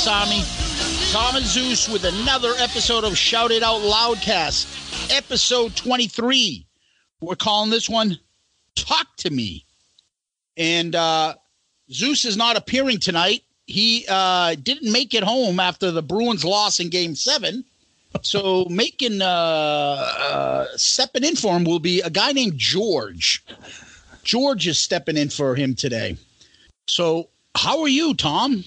Kiss Army? Tom and Zeus with another episode of Shout It Out Loudcast, episode 23. We're calling this one Talk to Me. And uh, Zeus is not appearing tonight. He uh, didn't make it home after the Bruins loss in game seven. So making uh, uh, stepping in for him will be a guy named George. George is stepping in for him today. So how are you, Tom?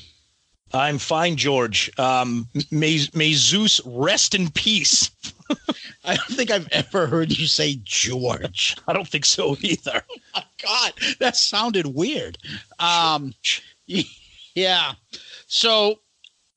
I'm fine, George. Um, may may Zeus rest in peace. I don't think I've ever heard you say George. I don't think so either. Oh my God, that sounded weird. Um, yeah. So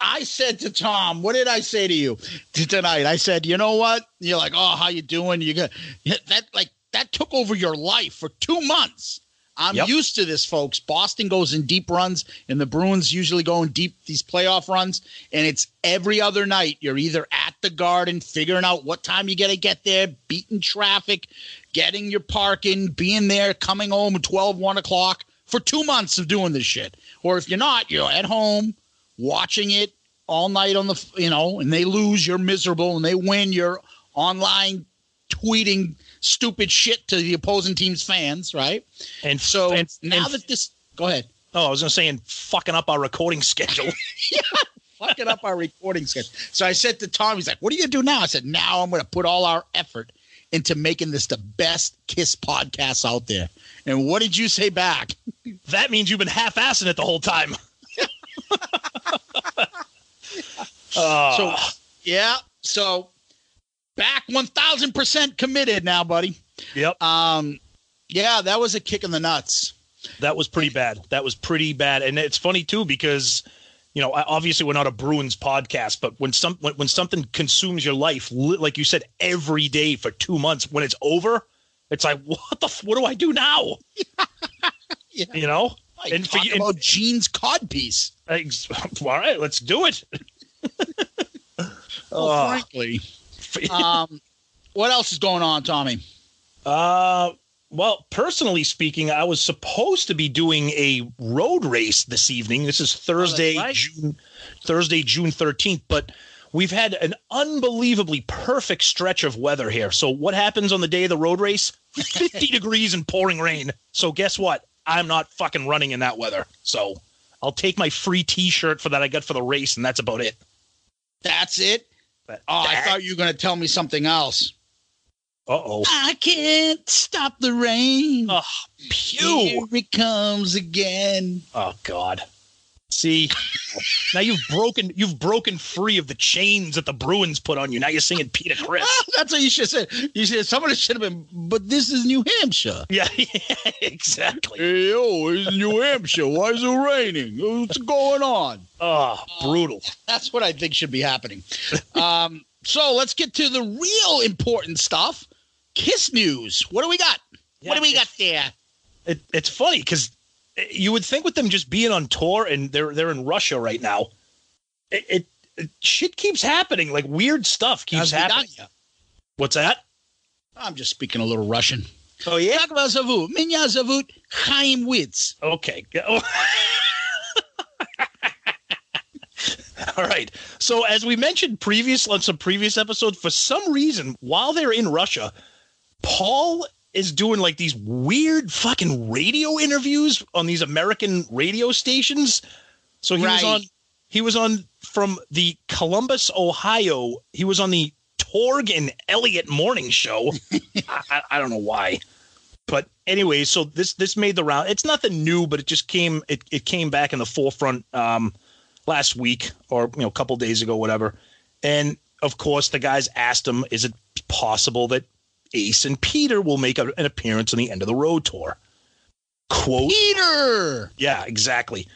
I said to Tom, what did I say to you tonight? I said, you know what? You're like, oh, how you doing? You got that like that took over your life for two months. I'm yep. used to this, folks. Boston goes in deep runs, and the Bruins usually go in deep these playoff runs. And it's every other night. You're either at the Garden, figuring out what time you got to get there, beating traffic, getting your parking, being there, coming home at 12, 1 o'clock for two months of doing this shit. Or if you're not, you're at home watching it all night on the, you know, and they lose, you're miserable, and they win, you're online tweeting stupid shit to the opposing team's fans, right? And so and, now and, that this, go ahead. Oh, I was going to say, and fucking up our recording schedule. yeah, fucking up our recording schedule. So I said to Tom, he's like, "What are you gonna do now?" I said, "Now I'm going to put all our effort into making this the best Kiss podcast out there." And what did you say back? That means you've been half-assing it the whole time. uh. So yeah, so back 1000% committed now, buddy. Yep. Um, yeah, that was a kick in the nuts. That was pretty bad. That was pretty bad. And it's funny too, because, you know, obviously we're not a Bruins podcast, but when some, when, when something consumes your life, like you said, every day for two months, when it's over, it's like, what the, what do I do now? yeah. You know? Like, and talk for, about and, Gene's cod piece. All right, let's do it. well, oh. frankly, um, what else is going on, Tommy? Uh, well, personally speaking, I was supposed to be doing a road race this evening. This is Thursday, oh, right. June Thursday, June thirteenth, but we've had an unbelievably perfect stretch of weather here. So what happens on the day of the road race? 50 degrees and pouring rain. So guess what? I'm not fucking running in that weather. So I'll take my free t-shirt for that I got for the race and that's about it. That's it. But oh, I thought you were going to tell me something else. Uh oh. I can't stop the rain. Oh, pew. Here it comes again. Oh God. See, now you've broken you've broken free of the chains that the Bruins put on you. Now you're singing Peter Criss. That's what you should say. You said somebody should have been, but this is New Hampshire. Yeah, yeah exactly. Hey, yo, it's New Hampshire. Why is it raining? What's going on? Oh, brutal. Uh, that's what I think should be happening. um, so let's get to the real important stuff. Kiss news. What do we got? Yeah, what do we got there? It, it's funny because you would think with them just being on tour and they're they're in Russia right now, it, it, it shit keeps happening. Like weird stuff keeps happening. What's that? I'm just speaking a little Russian. Oh yeah. Как вас зовут? Меня зовут Chaim Witz. Okay. All right. So as we mentioned previous on some previous episodes, for some reason, while they're in Russia, Paul is doing like these weird fucking radio interviews on these American radio stations. So he right. was on he was on from the Columbus, Ohio. He was on the Torg and Elliott morning show. I, I, don't know why. But anyway, so this this made the round. It's nothing new, but it just came it, it came back in the forefront um, last week or you know a couple days ago, whatever. And of course, the guys asked him, "Is it possible that Ace and Peter will make a, an appearance on the end of the road tour. Quote Peter. Yeah, exactly.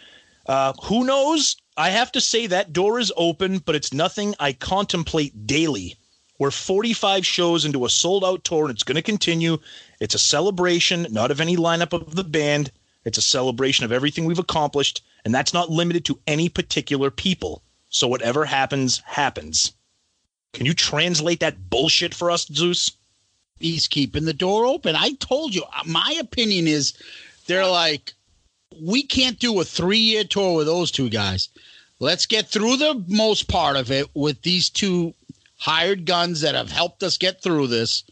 Uh, who knows? I have to say that door is open, but it's nothing I contemplate daily. We're 45 shows into a sold out tour and it's going to continue. It's a celebration, not of any lineup of the band. It's a celebration of everything we've accomplished, and that's not limited to any particular people. So whatever happens, happens. Can you translate that bullshit for us, Zeus? He's keeping the door open. I told you, my opinion is they're like, we can't do a three year tour with those two guys. let's get through the most part of it with these two hired guns that have helped us get through this.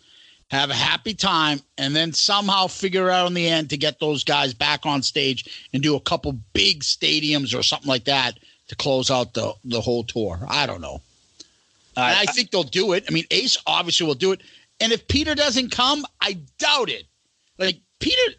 Have a happy time, and then somehow figure out in the end to get those guys back on stage and do a couple big stadiums or something like that to close out the the whole tour. I don't know. Uh, I think they'll do it. I mean, Ace obviously will do it. And if Peter doesn't come, I doubt it. Like Peter,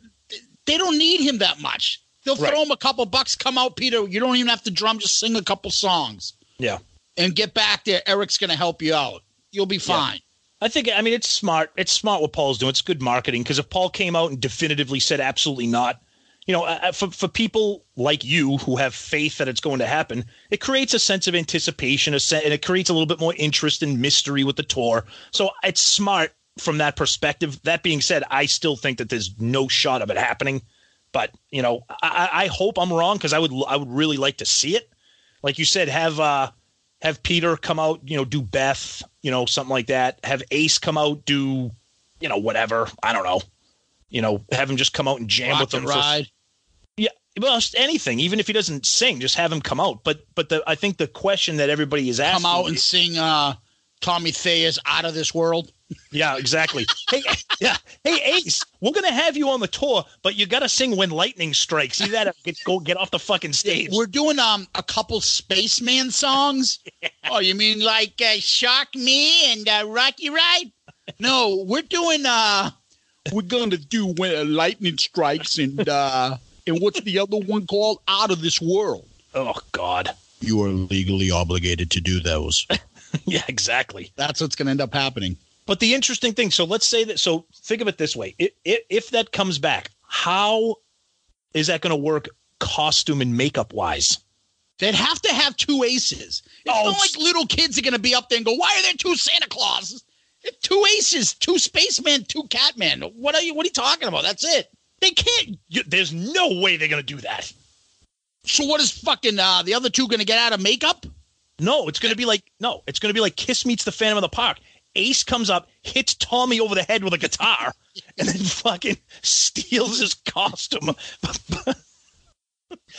they don't need him that much. They'll right. throw him a couple bucks. Come out, Peter. You don't even have to drum. Just sing a couple songs. Yeah. And get back there. Eric's going to help you out. You'll be fine. Yeah. I think. I mean, it's smart. It's smart what Paul's doing. It's good marketing because if Paul came out and definitively said absolutely not, you know, uh, uh, for for people like you who have faith that it's going to happen, it creates a sense of anticipation, a and it creates a little bit more interest and mystery with the tour. So it's smart from that perspective. That being said, I still think that there's no shot of it happening. But you know, I, I hope I'm wrong because I would I would really like to see it. Like you said, have uh have Peter come out, you know, do Beth, you know, something like that. Have Ace come out, do, you know, whatever. I don't know. You know, have him just come out and jam Rock with them. Ride. For, well, anything. Even if he doesn't sing, just have him come out. But but the I think the question that everybody is asking, come out and sing uh Tommy Thayer's "Out of This World." Yeah, exactly. hey, yeah, hey Ace, we're gonna have you on the tour, but you gotta sing "When Lightning Strikes." You gotta get, go get off the fucking stage. We're doing um a couple spaceman songs. yeah. Oh, you mean like uh, "Shock Me" and uh, "Rocket Ride"? No, we're doing uh, we're gonna do "When Lightning Strikes" and uh, and what's the other one called? "Out of This World." Oh God. You are legally obligated to do those. yeah, exactly. That's what's going to end up happening. But the interesting thing, so let's say that. So think of it this way: if, if that comes back, how is that going to work, costume and makeup wise? They'd have to have two aces. It's oh, not like little kids are going to be up there and go, "Why are there two Santa Clauses?" Two aces, two spacemen, two catmen. What are you? What are you talking about? That's it. They can't. There's no way they're going to do that. So what is fucking uh, the other two going to get out of makeup? No, it's going to be like no, it's going to be like Kiss meets the Phantom of the Park. Ace comes up, hits Tommy over the head with a guitar, and then fucking steals his costume.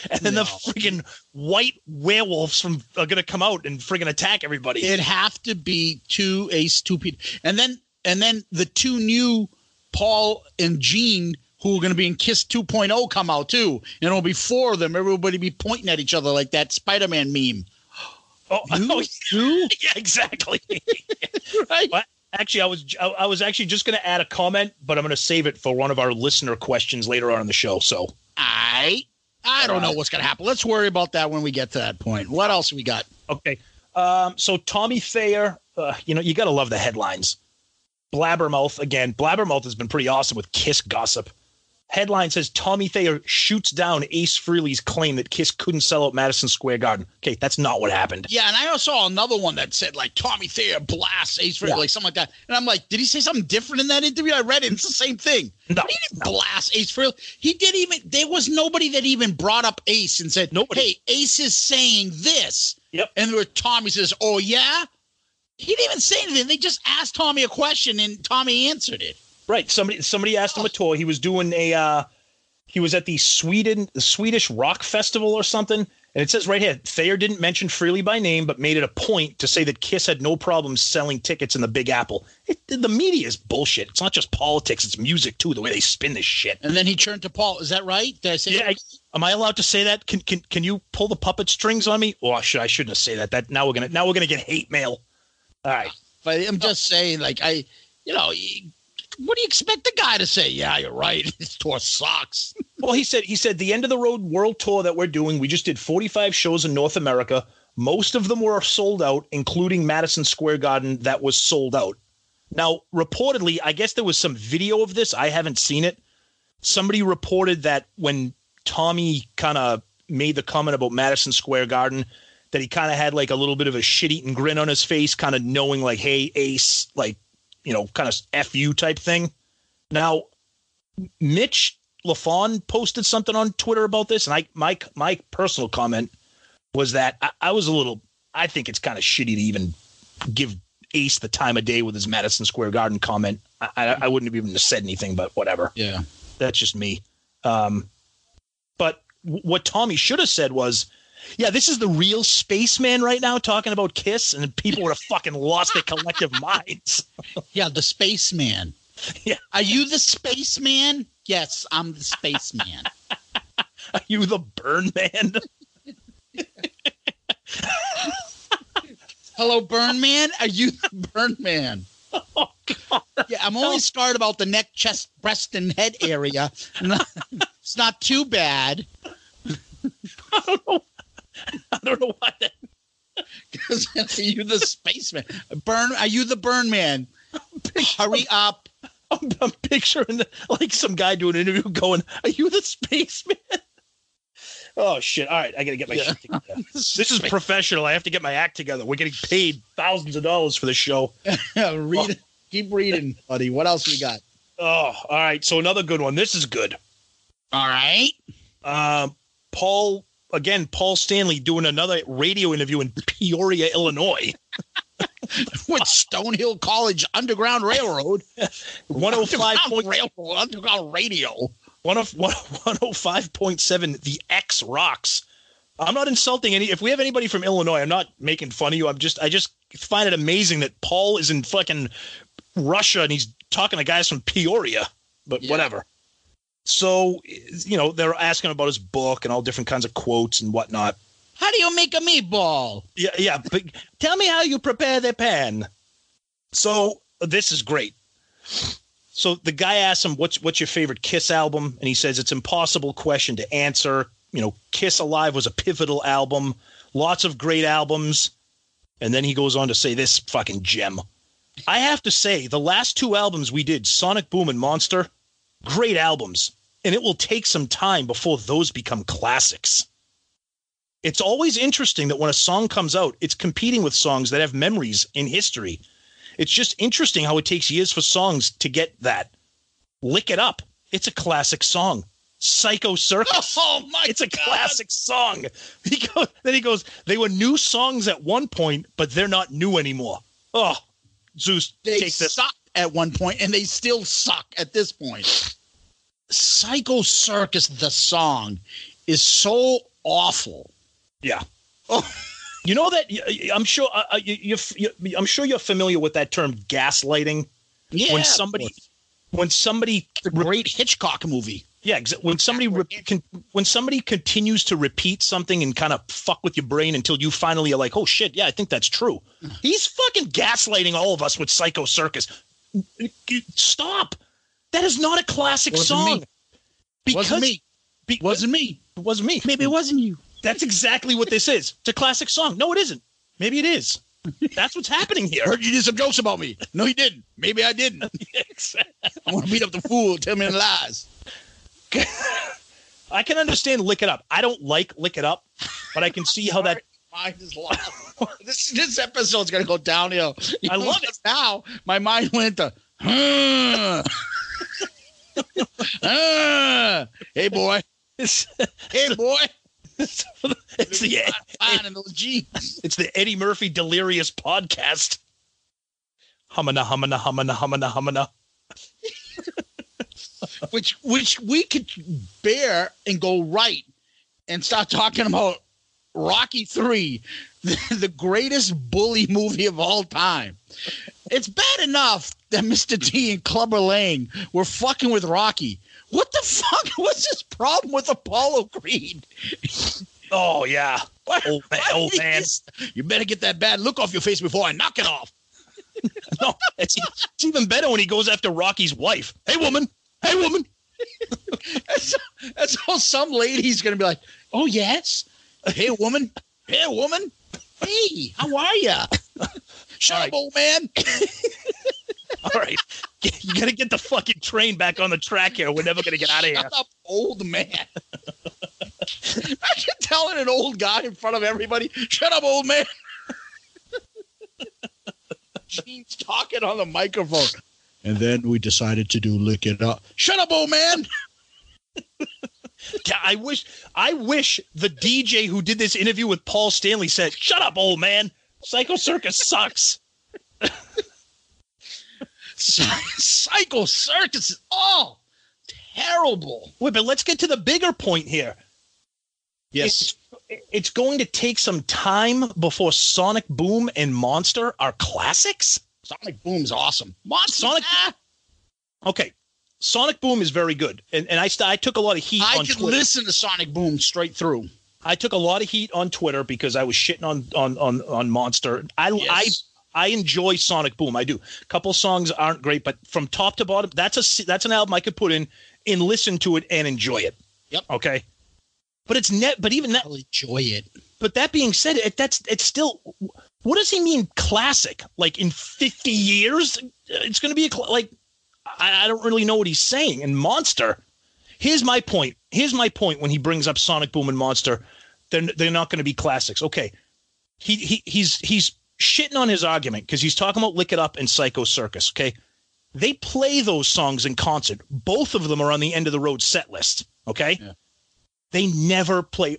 and then no. the freaking white werewolves from are gonna come out and friggin' attack everybody. It'd have to be two Ace, two Pete, and then and then the two new Paul and Gene who are going to be in Kiss 2.0 come out too, and it'll be four of them. Everybody be pointing at each other like that Spider-Man meme. Oh, you? you? yeah, exactly. right. Well, actually, I was I, I was actually just going to add a comment, but I'm going to save it for one of our listener questions later on in the show. So I I don't know what's going to happen. Let's worry about that when we get to that point. What else we got? Okay. Um, so Tommy Thayer, uh, you know, you got to love the headlines. Blabbermouth again. Blabbermouth has been pretty awesome with Kiss gossip. Headline says Tommy Thayer shoots down Ace Frehley's claim that Kiss couldn't sell out Madison Square Garden. Okay, that's not what happened. Yeah, and I saw another one that said like Tommy Thayer blasts Ace Frehley, yeah. like something like that. And I'm like, did he say something different in that interview? I read it. It's the same thing. No, he didn't no. blast Ace Frehley. He didn't even. There was nobody that even brought up Ace and said, nobody. "Hey, Ace is saying this." Yep. And where Tommy says, "Oh yeah." He didn't even say anything. They just asked Tommy a question and Tommy answered it. Right. Somebody somebody asked him a tour. He was doing a uh he was at the Sweden the Swedish Rock Festival or something. And it says right here, Thayer didn't mention Frehley by name, but made it a point to say that Kiss had no problem selling tickets in the Big Apple. It, the media is bullshit. It's not just politics; it's music too. The way they spin this shit. And then he turned to Paul. Is that right? Did I say? Yeah. I, am I allowed to say that? Can can can you pull the puppet strings on me? Oh, should I shouldn't have say that? That now we're gonna now we're gonna get hate mail. All right. But I'm just saying, like I, you know, what do you expect the guy to say? Yeah, you're right. This tour sucks. well, he said he said the end of the road world tour that we're doing. We just did 45 shows in North America. Most of them were sold out, including Madison Square Garden that was sold out. Now, reportedly, I guess there was some video of this. I haven't seen it. Somebody reported that when Tommy kind of made the comment about Madison Square Garden, that he kind of had like a little bit of a shit eating grin on his face, kind of knowing like, hey, Ace, like you know, kind of fu type thing. Now, Mitch Lafon posted something on Twitter about this, and I my my personal comment was that I, I was a little. I think it's kind of shitty to even give Ace the time of day with his Madison Square Garden comment. I, I, I wouldn't have even said anything, but whatever. Yeah, that's just me. Um, but w- what Tommy should have said was, Yeah, this is the real spaceman right now talking about Kiss, and people would have fucking lost their collective minds. Yeah, the spaceman. Yeah. Are you the spaceman? Yes, I'm the spaceman. Are you the burn man? Hello, Burn Man. Are you the Burn Man? Oh, God. Yeah, I'm only scarred about the neck, chest, breast, and head area. it's not too bad. I don't know. I don't know why that. Because are you the spaceman? Burn? Are you the Burn Man? Hurry up! I'm, I'm picturing like some guy doing an interview going, Are you the spaceman? Oh shit! All right, I gotta get my Yeah. shit together. This is professional. I have to get my act together. We're getting paid thousands of dollars for this show. Read. Keep reading, buddy. What else we got? Oh, all right. So another good one. This is good. All right. Um, Paul again. Paul Stanley doing another radio interview in Peoria, Illinois. With Stonehill College Underground Railroad. One hundred five Underground Railroad. Underground Radio. one of one hundred oh five point seven. The X rocks. I'm not insulting any. If we have anybody from Illinois, I'm not making fun of you. I'm just I just find it amazing that Paul is in fucking Russia and he's talking to guys from Peoria. But Yeah. whatever. So you know they're asking about his book and all different kinds of quotes and whatnot. How do you make a meatball? Yeah, yeah. But tell me how you prepare the pan. So this is great. So the guy asks him, "What's what's your favorite Kiss album?" And he says, "It's impossible question to answer. You know, Kiss Alive was a pivotal album. Lots of great albums." And then he goes on to say this fucking gem. I have to say, the last two albums we did, Sonic Boom and Monster, great albums. And it will take some time before those become classics it's always interesting that when a song comes out, it's competing with songs that have memories in history. It's just interesting how it takes years for songs to get that. Lick It Up. It's a classic song. Psycho Circus. Oh my It's a God. classic song. He goes, then he goes, they were new songs at one point, but they're not new anymore. Oh, Zeus, They take this. At one point, and they still suck at this point. Psycho Circus, the song, is so awful. Yeah. Oh, You know that I'm sure uh, uh, you, you, you, I'm sure you're familiar with that term gaslighting. yeah. when somebody when somebody the great Hitchcock movie. yeah when somebody re- can, when somebody continues to repeat something and kind of fuck with your brain until you finally are like oh shit yeah i think that's true he's fucking gaslighting all of us with psycho circus stop that is not a classic Wasn't song me. because wasn't me. be- Wasn't me. it wasn't me Maybe it wasn't you. that's exactly what this is it's a classic song no it isn't maybe it is that's what's happening here. I heard you did some jokes about me. No, you didn't. Maybe I didn't. I want to beat up the fool. Tell me lies. I can understand lick it up. I don't like lick it up, but I can see how that Mind is lost. this this episode's gonna go downhill. You I love it. Now my mind went to. Hey boy. it's, Hey boy. it's the in those jeans. it's the Eddie Murphy Delirious podcast. Humana humana humana humana humana. which which we could bear and go right and start talking about Rocky Three, the, the greatest bully movie of all time. It's bad enough that Mr. T and Clubber Lang were fucking with Rocky. What the fuck was his problem with Apollo Creed? Oh yeah, Why- old man. Old man. You better get that bad look off your face before I knock it off. No, it's, it's even better when he goes after Rocky's wife. Hey woman, hey woman. That's, that's how some lady's gonna be like, "Oh yes, hey woman, hey woman, hey, how are ya? Shut All up, right. old man." All right, you gotta get the fucking train back on the track here. We're never gonna get out of here. Shut up, old man. Imagine telling an old guy in front of everybody, "Shut up, old man." Gene's talking on the microphone, and then we decided to do lick it up. Shut up, old man. Yeah, I wish I wish the DJ who did this interview with Paul Stanley said, "Shut up, old man. Psycho Circus sucks." Psycho Circus is all terrible. Wait, but let's get to the bigger point here. Yes. It's, it's going to take some time before Sonic Boom and Monster are classics. Sonic Boom's awesome. Monster, Sonic- ah, Okay, Sonic Boom is very good, and and I st- I took a lot of heat I on could Twitter. listen to Sonic Boom straight through. I took a lot of heat on Twitter because I was shitting on on on on Monster. I Yes. I I enjoy Sonic Boom. I do. A couple songs aren't great, but from top to bottom, that's a that's an album I could put in and listen to it and enjoy it. Yep. Okay. But it's net. But even that. I'll enjoy it. But that being said, it, that's it's still. What does he mean classic? Like in fifty years, uh, it's going to be a cl- like. I, I don't really know what he's saying. And Monster. Here's my point. Here's my point when he brings up Sonic Boom and Monster. They're they're not going to be classics. Okay. He he he's he's shitting on his argument because he's talking about Lick It Up and Psycho Circus. Okay. They play those songs in concert. Both of them are on the end of the road set list. Okay. Yeah. They never play.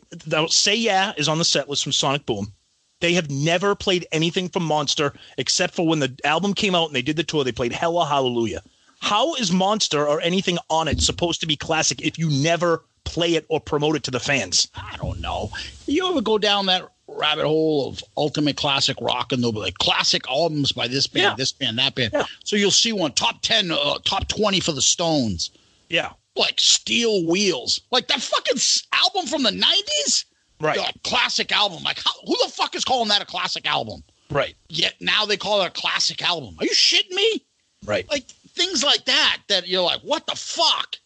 Say Yeah is on the set list from Sonic Boom. They have never played anything from Monster except for when the album came out and they did the tour. They played Hell or Hallelujah. How is Monster or anything on it supposed to be classic if you never play it or promote it to the fans? I don't know. You ever go down that rabbit hole of ultimate classic rock and they'll be like classic albums by this band, Yeah. this band, that band. Yeah. So you'll see one top 10, uh, top 20 for the Stones, Yeah. like Steel Wheels, like that fucking album from the 90s. Right. Classic album. Like, how, who the fuck is calling that a classic album? Right. Yet now they call it a classic album. Are you shitting me? Right. Like things like that, that you're like, what the fuck?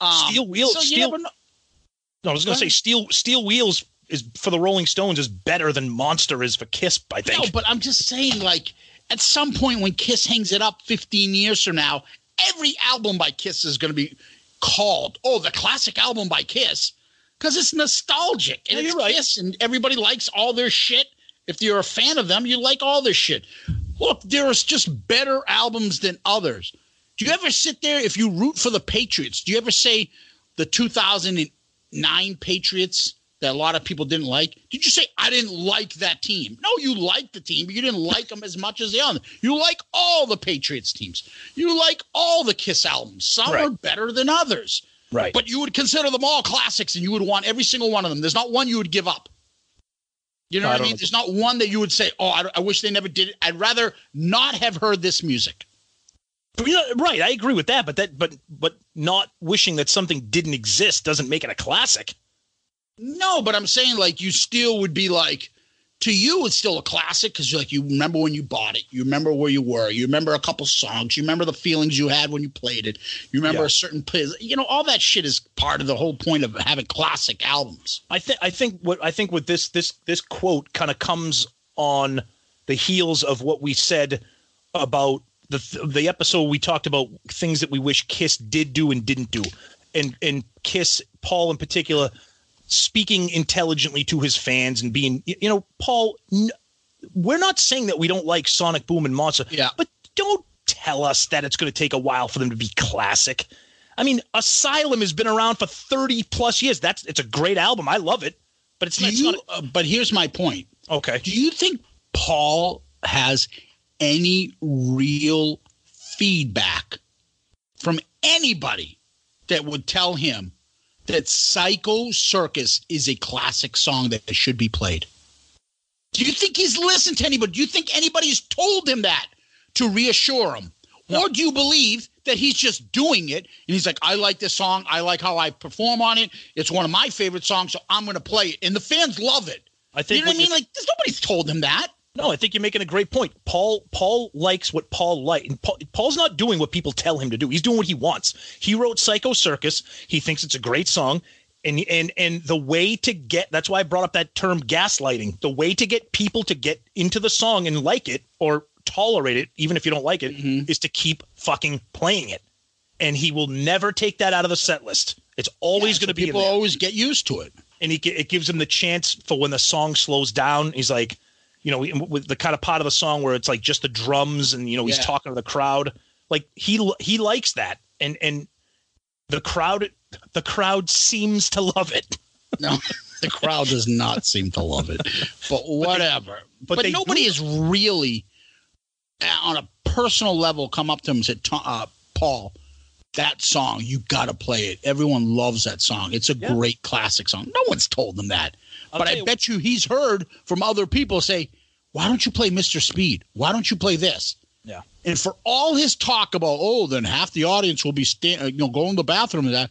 Um, Steel Wheels- So Steel- No, I was going to say Steel Steel Wheels is for the Rolling Stones is better than Monster is for Kiss. I think. No, but I'm just saying, like, at some point when Kiss hangs it up 15 years from now, every album by Kiss is going to be called, oh, the classic album by Kiss, because it's nostalgic and Yeah, it's right. Kiss, and everybody likes all their shit. If you're a fan of them, you like all their shit. Look, there's just better albums than others. Do you ever sit there if you root for the Patriots? Do you ever say the 2009 Patriots that a lot of people didn't like? Did you say I didn't like that team? No, you liked the team, but you didn't like them as much as the other. You like all the Patriots teams. You like all the Kiss albums. Some Right. are better than others, right. but you would consider them all classics, and you would want every single one of them. There's not one you would give up. You know I what I mean? know. There's not one that you would say, "Oh, I, I wish they never did it." I'd rather not have heard this music. But, you know, right, I agree with that, but that but but not wishing that something didn't exist doesn't make it a classic. No, but I'm saying like you still would be like to you it's still a classic because like you remember when you bought it, you remember where you were, you remember a couple songs, you remember the feelings you had when you played it, you remember Yeah. a certain place. You know, all that shit is part of the whole point of having classic albums. I think I think what I think with this this this quote kind of comes on the heels of what we said about the the episode we talked about things that we wish Kiss did do and didn't do, and and Kiss Paul in particular speaking intelligently to his fans and being you know Paul. N- we're not saying that we don't like Sonic Boom and Monster, Yeah. but don't tell us that it's going to take a while for them to be classic. I mean, Asylum has been around for 30 plus years. That's it's a great album. I love it. But it's, not, it's you, not uh, but here's my point. okay. Do you think Paul has any real feedback from anybody that would tell him that Psycho Circus is a classic song that should be played? Do you think he's listened to anybody? Do you think anybody's told him that to reassure him? Or do you believe that he's just doing it and he's like, I like this song. I like how I perform on it. It's one of my favorite songs, so I'm going to play it. And the fans love it. I think You know what I mean? Like, there's nobody's told him that. No, I think you're making a great point. Paul Paul likes what Paul like. And Paul, Paul's not doing what people tell him to do. He's doing what he wants. He wrote Psycho Circus. He thinks it's a great song. And and and the way to get that's why I brought up that term gaslighting. The way to get people to get into the song and like it or tolerate it, even if you don't like it, is Mhm. to keep fucking playing it. And he will never take that out of the set list. It's always Yeah, going to so be people always get used to it. and he, it gives him the chance for when the song slows down. He's like, you know, with the kind of part of the song where it's like just the drums and you know he's Yeah. talking to the crowd. Like he he likes that, and and the crowd the crowd seems to love it. No, the crowd does not seem to love it, but whatever. but But, they nobody do- has really, uh, on a personal level, come up to him and said, uh, "Paul, that song, you got to play it. Everyone loves that song. It's a Yeah. great classic song. No one's told them that. I'll but I you- bet you he's heard from other people say, why don't you play Mr. Speed? Why don't you play this? Yeah. And for all his talk about, oh, then half the audience will be sta- uh, you know, going to the bathroom and that.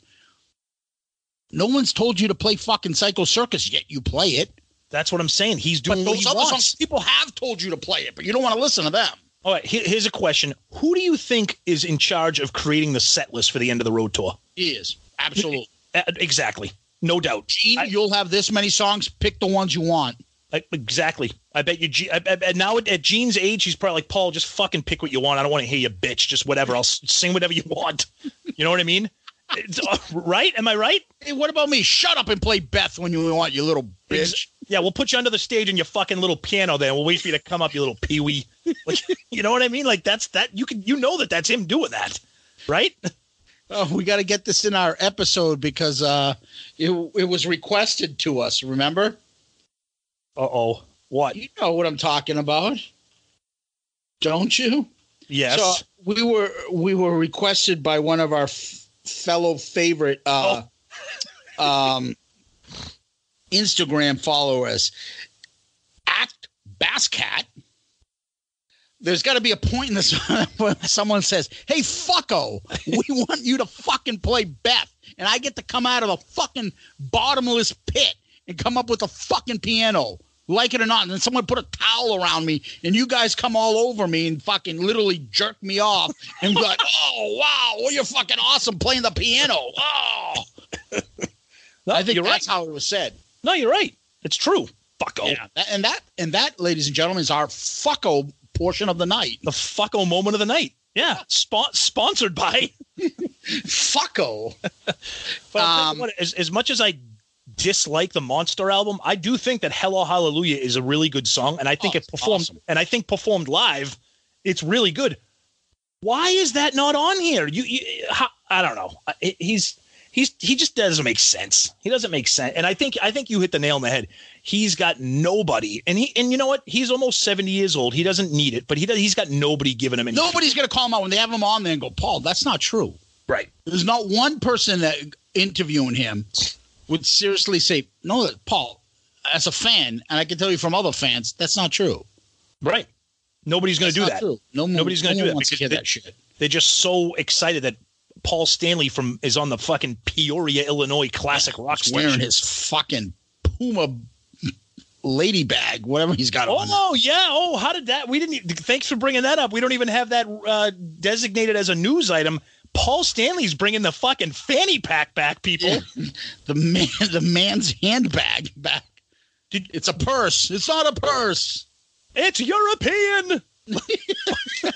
No one's told you to play fucking Psycho Circus yet. You play it. That's what I'm saying. He's But doing what those he other wants. songs, people have told you to play it, but you don't want to listen to them. All right, here- here's a question: Who do you think is in charge of creating the set list for the end of the road tour? He is. Absolutely. Exactly, no doubt. Gene, I- you'll have this many songs. Pick the ones you want. I- exactly. I bet you. I, I, now at, Gene's age, he's probably like Paul. Just fucking pick what you want. I don't want to hear you bitch. Just whatever. I'll sing whatever you want. You know what I mean? Uh, right? Am I right? Hey, what about me? Shut up and play Beth when you want, you little bitch. Yeah, we'll put you under the stage and your fucking little piano there. We'll wait for you to come up, you little peewee. Like, you know what I mean? Like that's that. You can you know that that's him doing that, right? Oh, we got to get this in our episode because uh, it it was requested to us. Remember? Uh oh. What? You know what I'm talking about, don't you? Yes. So we were we were requested by one of our f- fellow favorite uh, um, Instagram followers, Act Basscat. There's got to be a point in this when someone says, "Hey, fucko, we want you to fucking play Beth," and I get to come out of a fucking bottomless pit and come up with a fucking piano, like it or not. And then someone put a towel around me, and you guys come all over me and fucking literally jerk me off and be like, "Oh wow, well you're fucking awesome playing the piano." Oh, No, I think you're that's right. how it was said. No, you're right. It's true. Fucko. Yeah, that- and that and that, ladies and gentlemen, is our fucko portion of the night. The fucko moment of the night. Yeah. Spon- sponsored by. Fucko. But I'll tell you Um, what, as, as much as I dislike the Monster album, I do think that Hell or Hallelujah is a really good song, and I think Oh, it performed awesome. and I think performed live, it's really good. Why is that not on here? You, you how, I don't know. He's he's he just doesn't make sense. He doesn't make sense. And I think I think you hit the nail on the head. He's got nobody, and he and you know what? He's almost seventy years old. He doesn't need it, but he does. He's got nobody giving him any. Nobody's gonna call him out when they have him on there and go, Paul, that's not true. right. There's not one person that interviewing him would seriously say, No, Paul, as a fan, and I can tell you from other fans, that's not true. Right. Nobody's going to do that. True. No, Nobody's gonna no do one that wants to because hear they- that shit. They're just so excited that Paul Stanley from is on the fucking Peoria, Illinois classic rock He's wearing station. his fucking Puma lady bag, whatever he's got on. Oh yeah! Oh, how did that? We didn't. Thanks for bringing that up. We don't even have that uh, designated as a news item. Paul Stanley's bringing the fucking fanny pack back, people. The man, the man's handbag back. Did- it's a purse. It's not a purse. It's European.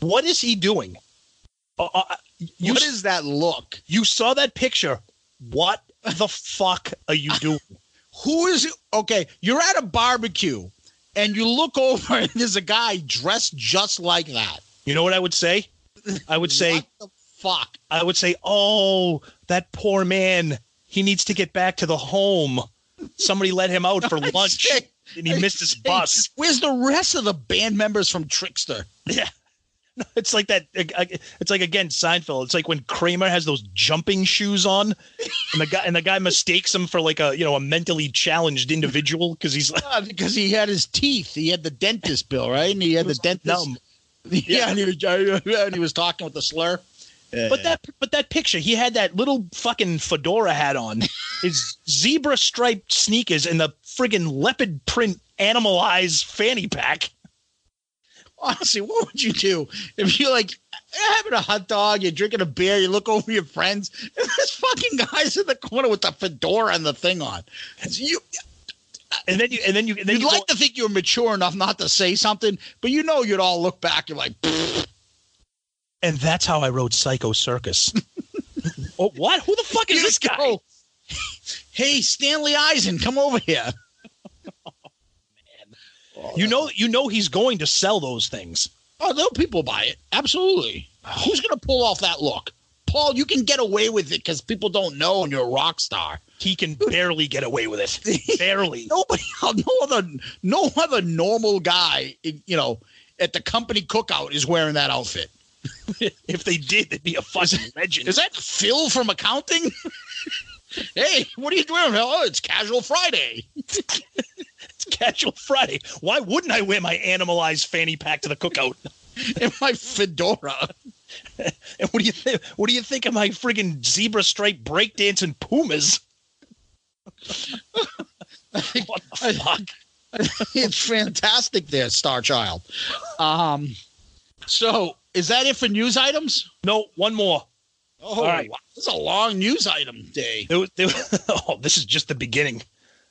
what is he doing? Uh, uh, you what is that look? you saw that picture? What the fuck are you doing? Who is it? Okay, you're at a barbecue and you look over and there's a guy dressed just like that. You know what I would say? I would say. what the fuck? I would say, "Oh, that poor man. He needs to get back to the home. Somebody let him out for lunch, Hey, and he missed his bus." Where's the rest of the band members from Trickster? Yeah, No, it's like that. It's like again Seinfeld. It's like when Kramer has those jumping shoes on, and the guy and the guy mistakes him for like a you know a mentally challenged individual because he's like, Uh, because he had his teeth. He had the dentist bill, right? And he had the dentist. numb. Yeah, and, he was, and he was talking with the slur. But that but that picture, he had that little fucking fedora hat on, his zebra striped sneakers, and the friggin' leopard print animal eyes fanny pack. Honestly, what would you do if you like having a hot dog, you're drinking a beer, you look over your friends, and this fucking guy's in the corner with the fedora and the thing on. You, And then you and then you and then you'd you go- like to think you're mature enough not to say something, but you know you'd all look back. You're like, "Pfft, And that's how I wrote Psycho Circus. oh, what? Who the fuck is this guy? go, Hey, Stanley Eisen, come over here. You know, you know he's going to sell those things. Oh, there'll people buy it. Absolutely. Who's going to pull off that look? Paul, you can get away with it because people don't know and you're a rock star. He can barely get away with it. Barely. Nobody, no other, no other normal guy, you know, at the company cookout is wearing that outfit. if they did, they'd be a fucking legend. Is that Phil from accounting? hey, what are you doing? Oh, it's Casual Friday. Casual Friday. Why wouldn't I wear my animalized fanny pack to the cookout? And my fedora. And what do you think? What do you think of my friggin' zebra stripe breakdancing pumas? what the fuck? it's fantastic there, Star Child. Um, so is that it for news items? No, one more. Oh, All right. wow. this is a long news item day. There was, there was- oh, this is just the beginning.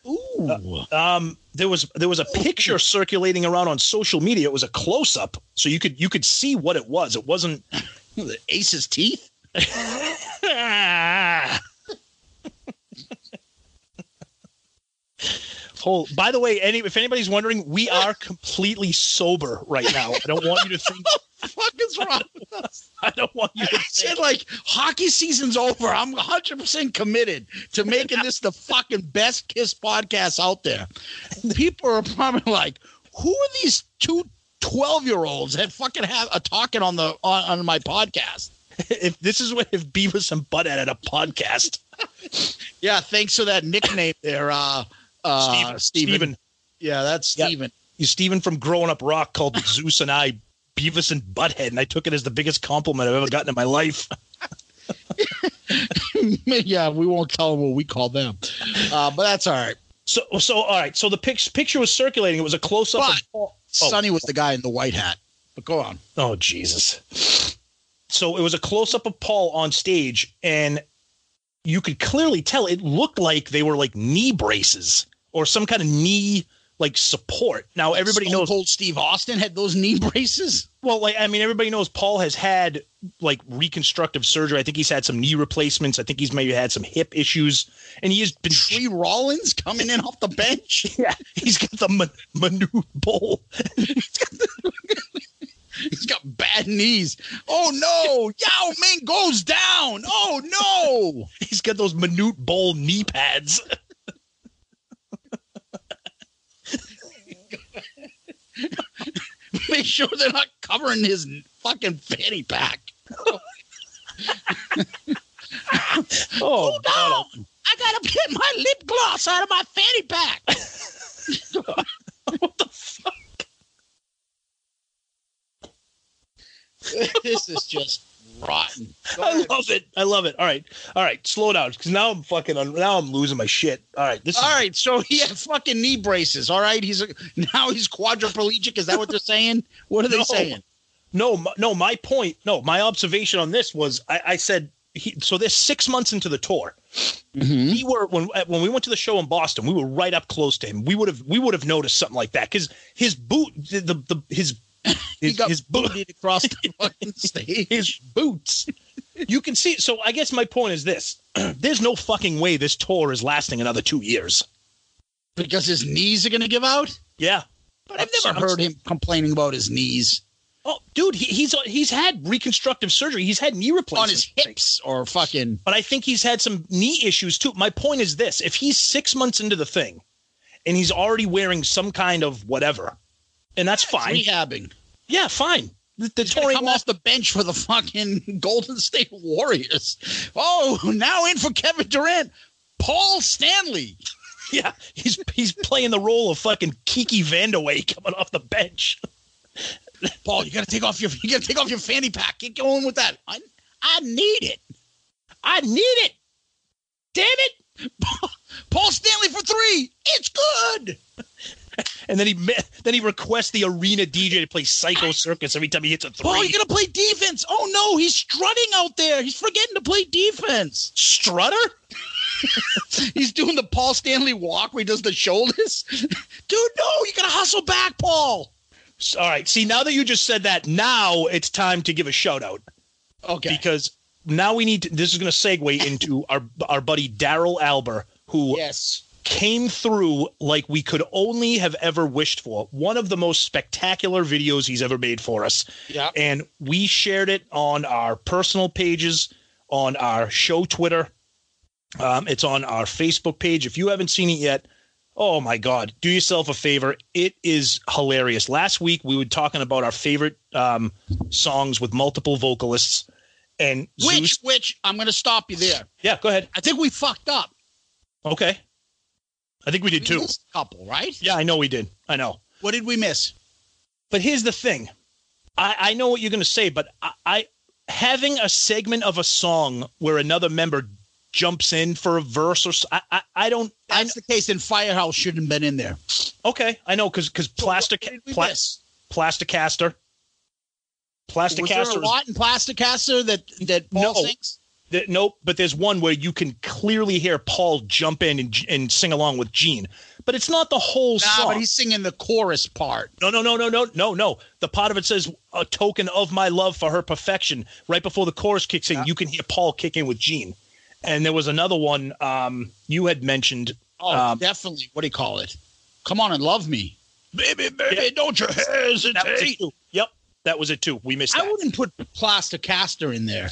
Ooh. Um, there was there was a picture circulating around on social media. It was a close up, so you could you could see what it was. It wasn't. the Ace's teeth? Hold, by the way, any if anybody's wondering, we are completely sober right now. I don't want you to think. What fuck is wrong with us? I don't want you to think. said like hockey season's over. I'm 100 percent committed to making this the fucking best Kiss podcast out there. People are probably like, who are these two 12 year olds that fucking have a talking on the on, on my podcast? If this is what if Beavis and Butthead had a podcast, Yeah, thanks for that nickname there, uh, uh, Steven, Steven. Steven, Yeah, that's. Steven. you Steven from Growing Up Rock called Zeus and I Beavis and Butthead, and I took it as the biggest compliment I've ever gotten in my life. yeah, we won't tell them what we call them, uh, but that's all right. So, so all right. So the pic- picture was circulating. It was a close up. Of Paul. Sonny was the guy in the white hat. But go on. Oh Jesus! So it was a close up of Paul on stage, and you could clearly tell it looked like they were like knee braces or some kind of knee like support. Now everybody Stone knows. Cold Steve Austin had those knee braces. Well, like I mean, everybody knows Paul has had like reconstructive surgery. I think he's had some knee replacements. I think he's maybe had some hip issues, and he has been. Tree Rollins coming in off the bench. Yeah, he's got the man- minute bowl. He's got bad knees. Oh no! Yao Ming goes down. Oh no! He's got those minute bowl knee pads. Make sure they're not covering his fucking fanny pack. Oh, God. on. I gotta get my lip gloss out of my fanny pack. what the fuck? this is just rotten. I love it. I love it. All right, all right. Slow down, because now I'm fucking. Un- now I'm losing my shit. All right, this. All is, right, so he had fucking knee braces. All right, he's a, now he's quadriplegic. Is that what they're saying? What are they No. saying? No, my, no. My point. No, my observation on this was I, I said. He, so they're six months into the tour. Mm-hmm. We were when when we went to the show in Boston. We were right up close to him. We would have we would have noticed something like that because his boot, the, the, the his He his, got his boot, booted across the fucking stage. his boots. You can see. So I guess my point is this: there's no fucking way this tour is lasting another two years. because his knees are going to give out. Yeah. But I've never heard him complaining about his knees Oh, dude, he, he's he's had reconstructive surgery. He's had knee replacements on his hips or fucking. but I think he's had some knee issues too. My point is this: if he's six months into the thing, and he's already wearing some kind of whatever, and that's fine. rehabbing. Yeah, fine. The, the come off the bench for the fucking Golden State Warriors. Oh, now in for Kevin Durant, Paul Stanley. Yeah, he's he's playing the role of fucking Kiki Vandeweghe coming off the bench. Paul, you gotta take off your you gotta take off your fanny pack. Get going with that. I, I need it. I need it. Damn it! Paul Stanley for three. It's good. And then he then he requests the arena DJ to play Psycho Circus every time he hits a three. Oh, you're gonna play defense. Oh no, he's strutting out there. He's forgetting to play defense. Strutter? He's doing the Paul Stanley walk where he does the shoulders. Dude, no, you gotta hustle back, Paul. All right. See, now that you just said that, now it's time to give a shout out. Okay. because now we need to, this is going to segue into our our buddy Daryl Alber who yes. Came through like we could only have ever wished for one of the most spectacular videos he's ever made for us Yeah. and we shared it on our personal pages on our show twitter um, it's on our facebook page if you haven't seen it yet Oh my God! Do yourself a favor. It is hilarious. Last week we were talking about our favorite um, songs with multiple vocalists, and Which, Zeus. which I'm going to stop you there. Yeah, go ahead. I think we fucked up. Okay. I think we did We too. missed a couple, right? Yeah, I know we did. I know. What did we miss? But here's the thing. I, I know what you're going to say, but I, I having a segment of a song where another member jumps in for a verse or I don't. I, That's the case. And Firehouse shouldn't have been in there. okay, I know because because plastic did we pla- miss? plasticaster. Was there a lot in Plasticaster that that Paul No. sings? Th- nope, but there's one where you can clearly hear Paul jump in and, and sing along with Gene, but it's not the whole Nah, song. but he's singing the chorus part. No, no, no, no, no, no, no. The part of it says a token of my love for her perfection. Right before the chorus kicks in, you can hear Paul kick in with Gene. And there was another one um, you had mentioned. Oh, Um, definitely. What do you call it? Come on and love me, baby, baby. Yeah. Don't you That hesitate. too. Yep, that was it too. We missed it. I that. wouldn't put Plasticaster in there.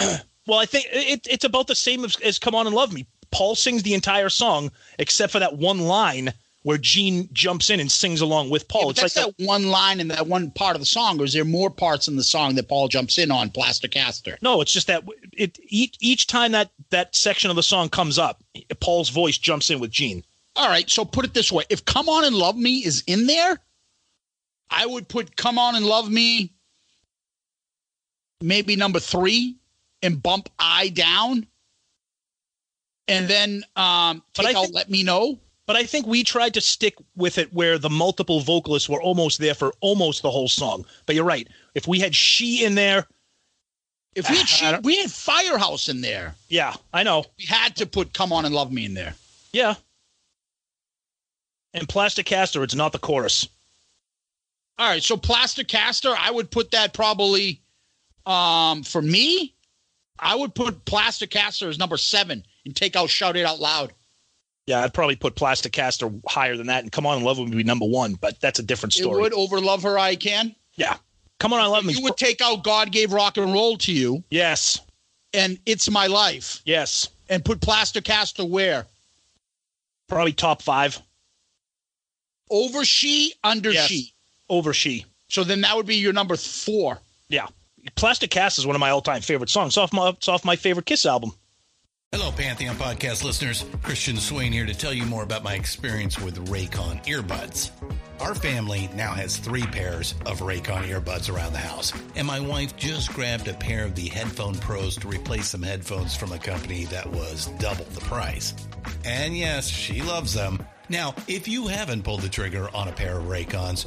Well, I think it, it's about the same as, as "Come On and Love Me." Paul sings the entire song except for that one line where Gene jumps in and sings along with Paul. Yeah, it's like that one line in that one part of the song, or is there more parts in the song that Paul jumps in on Plasticaster? No, it's just that it each, each time that that section of the song comes up, Paul's voice jumps in with Gene. All right, so put it this way: if "Come On and Love Me" is in there, I would put "Come On and Love Me" maybe number three, and bump "I" down, and then um, But take I out think- "Let Me Know." But I think we tried to stick with it where the multiple vocalists were almost there for almost the whole song. But you're right. If we had she in there, If we had, she, we had Firehouse in there, yeah, I know. we had to put "Come On and Love Me" in there. Yeah. And Plastic Caster, it's not the chorus. All right, so Plasticaster, I would put that probably um for me, I would put Plasticaster as number seven and take out Shout It Out Loud. Yeah, I'd probably put Plastic Caster higher than that, and Come On and Love Me would be number one, but that's a different It story. would over Love Her I Can. Yeah. Come On and Love Me. You would take out God Gave Rock and Roll to You yes. and It's My Life Yes. and put Plasticaster where? Probably top five Over She, Under Yes. She. over she. So then that would be your number four. Yeah. Plastic Cast is one of my all-time favorite songs. It's off my, it's off my favorite Kiss album. Hello, Pantheon podcast listeners. Christian Swain here to tell you more about my experience with Raycon earbuds. Our family now has three pairs of Raycon earbuds around the house, and my wife just grabbed a pair of the Headphone Pros to replace some headphones from a company that was double the price. And yes, she loves them. Now, if you haven't pulled the trigger on a pair of Raycons,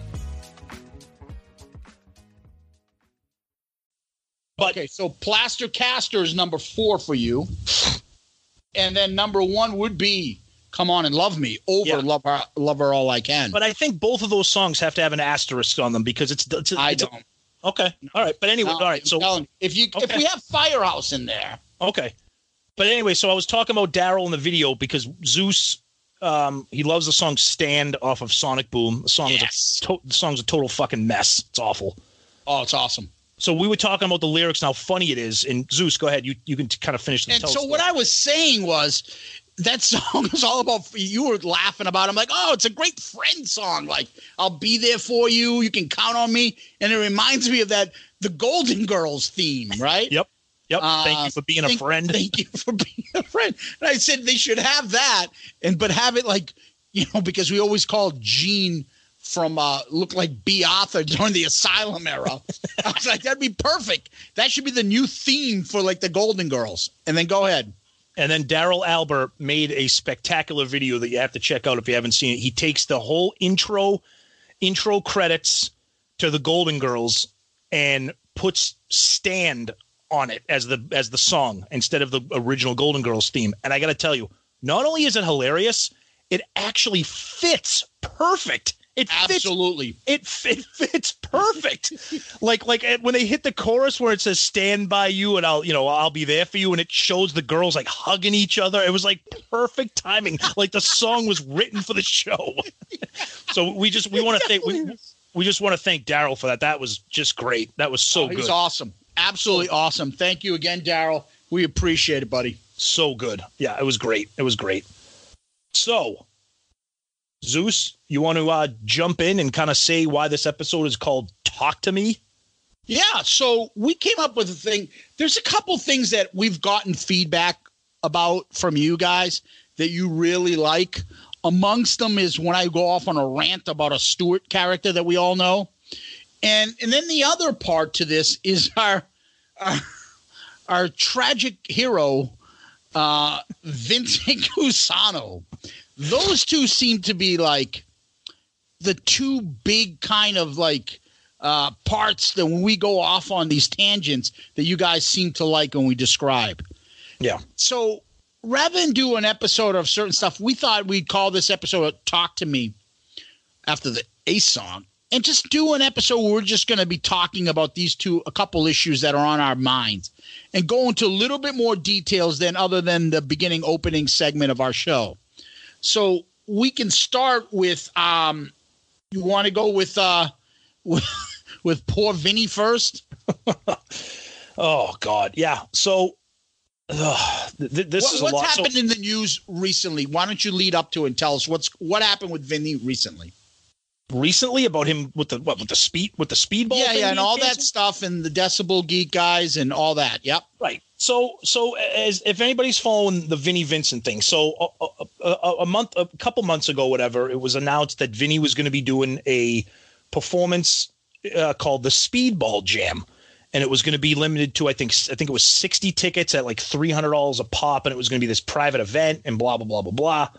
But Okay, so Plaster Caster is number four for you. And then number one would be Come On and Love Me over Yeah. Love Her, Love Her All I Can. but I think both of those songs have to have an asterisk on them because it's, it's, I it's don't. okay. All right, but anyway, No, all right. So if you if we have Firehouse in there, Okay. But anyway, so I was talking about Daryl in the video because Zeus, um, he loves the song "Stand" off of Sonic Boom. The song Yes. is a to- the song's a total fucking mess. It's awful. oh, it's awesome. So we were talking about the lyrics and how funny it is. And Zeus, go ahead. You you can kind of finish the And so what. I was saying was that song is all about you were laughing about. it. I'm like, oh, it's a great friend song. Like, I'll be there for you. You can count on me. And it reminds me of that the Golden Girls theme, right? Yep. Yep. thank you Uh, for being a friend. Thank you for being a friend. And I said they should have that, and but have it like you know because we always called Gene from uh look like Bea Arthur during the Asylum era. I was like that'd be perfect. That should be the new theme for like the Golden Girls. And then go ahead. And then Daryl Albert made a spectacular video that you have to check out if you haven't seen it. He takes the whole intro, intro credits to the Golden Girls and puts "Stand" on it as the as the song instead of the original Golden Girls theme. And I got to tell you, not only is it hilarious, it actually fits perfect. It fits Absolutely. it fits perfect. like like eh, when they hit the chorus where it says "Stand by you" and I'll you know I'll be there for you, and it shows the girls like hugging each other. It was like perfect timing. Like the song was written for the show. so we just we want to thank we, we just want to thank Daryl for that. That was just great. That was so Oh, good. he's awesome. Absolutely awesome. Thank you again, Daryl. We appreciate it, buddy. so good. Yeah, it was great. It was great. So, Zeus, you want to uh, jump in and kind of say why this episode is called "Talk to Me"? Yeah, so we came up with a thing. There's a couple things that we've gotten feedback about from you guys that you really like. Amongst them is when I go off on a rant about a Stewart character that we all know. And and then the other part to this is our our, our tragic hero uh Vincent Cusano. Those two seem to be like the two big kind of like uh, parts that when we go off on these tangents that you guys seem to like when we describe. Yeah. So rather than do an episode of certain stuff, we thought we'd call this episode "Talk to Me" after the Ace song, and just do an episode where we're just going to be talking about these two, a couple issues that are on our minds, and go into a little bit more details than other than the beginning opening segment of our show. So we can start with um, you want to go with uh, with, with poor Vinny first? Oh God, yeah. So ugh, th- th- this What- is a what's lot. So- happened in the news recently? Why don't you lead up to it and tell us what's what happened with Vinny recently? Recently about him with the what with the speed with the speedball. yeah, yeah, and all that stuff, and the Decibel Geek guys, and all that. Yep. Right. So, so as if anybody's following the Vinny Vincent thing, so a, a, a, a month, a couple months ago, whatever, it was announced that Vinny was going to be doing a performance uh, called the Speedball Jam, and it was going to be limited to I think I think it was sixty tickets at like three hundred dollars a pop, and it was going to be this private event and blah blah blah blah blah.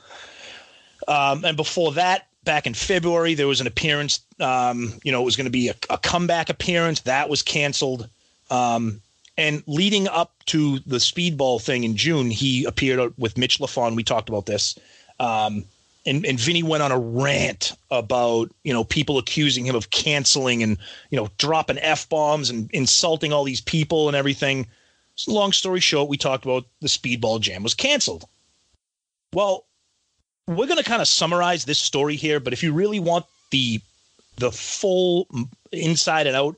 Um, and before that, back in February, there was an appearance. Um, you know, it was going to be a, a comeback appearance that was canceled. Um, and leading up to the speedball thing in June, he appeared with Mitch LaFon. We talked about this. Um, and, and Vinny went on a rant about, you know, people accusing him of canceling and, you know, dropping F bombs and insulting all these people and everything. So long story short, we talked about the speedball jam was canceled. Well, we're going to kind of summarize this story here, but if you really want the the full inside and out,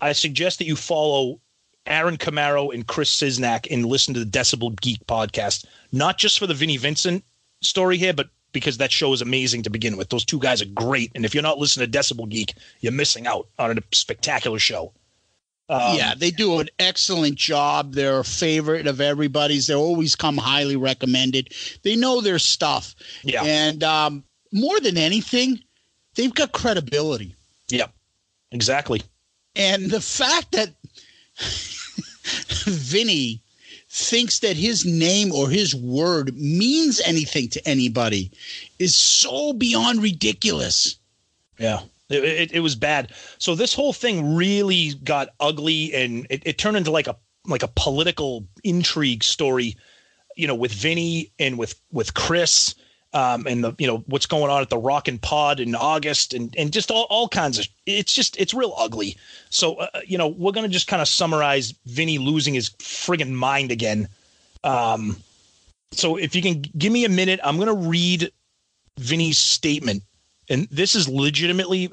I suggest that you follow Aaron Camaro and Chris Czynszak and listen to the Decibel Geek podcast, not just for the Vinnie Vincent story here, but because that show is amazing to begin with. Those two guys are great. And if you're not listening to Decibel Geek, you're missing out on a spectacular show. Um, yeah, they do an excellent job. They're a favorite of everybody's. They always come highly recommended. They know their stuff. Yeah. And um, more than anything, they've got credibility. Yep. Exactly. And the fact that Vinny thinks that his name or his word means anything to anybody is so beyond ridiculous. Yeah. It, it, it was bad. So this whole thing really got ugly and it, it turned into like a like a political intrigue story, you know, with Vinny and with with Chris um, and the you know what's going on at the Rockin' Pod in August and and just all, all kinds of it's just it's real ugly. So uh, you know we're gonna just kind of summarize Vinny losing his friggin' mind again. Um, so if you can give me a minute, I'm gonna read Vinny's statement, and this is legitimately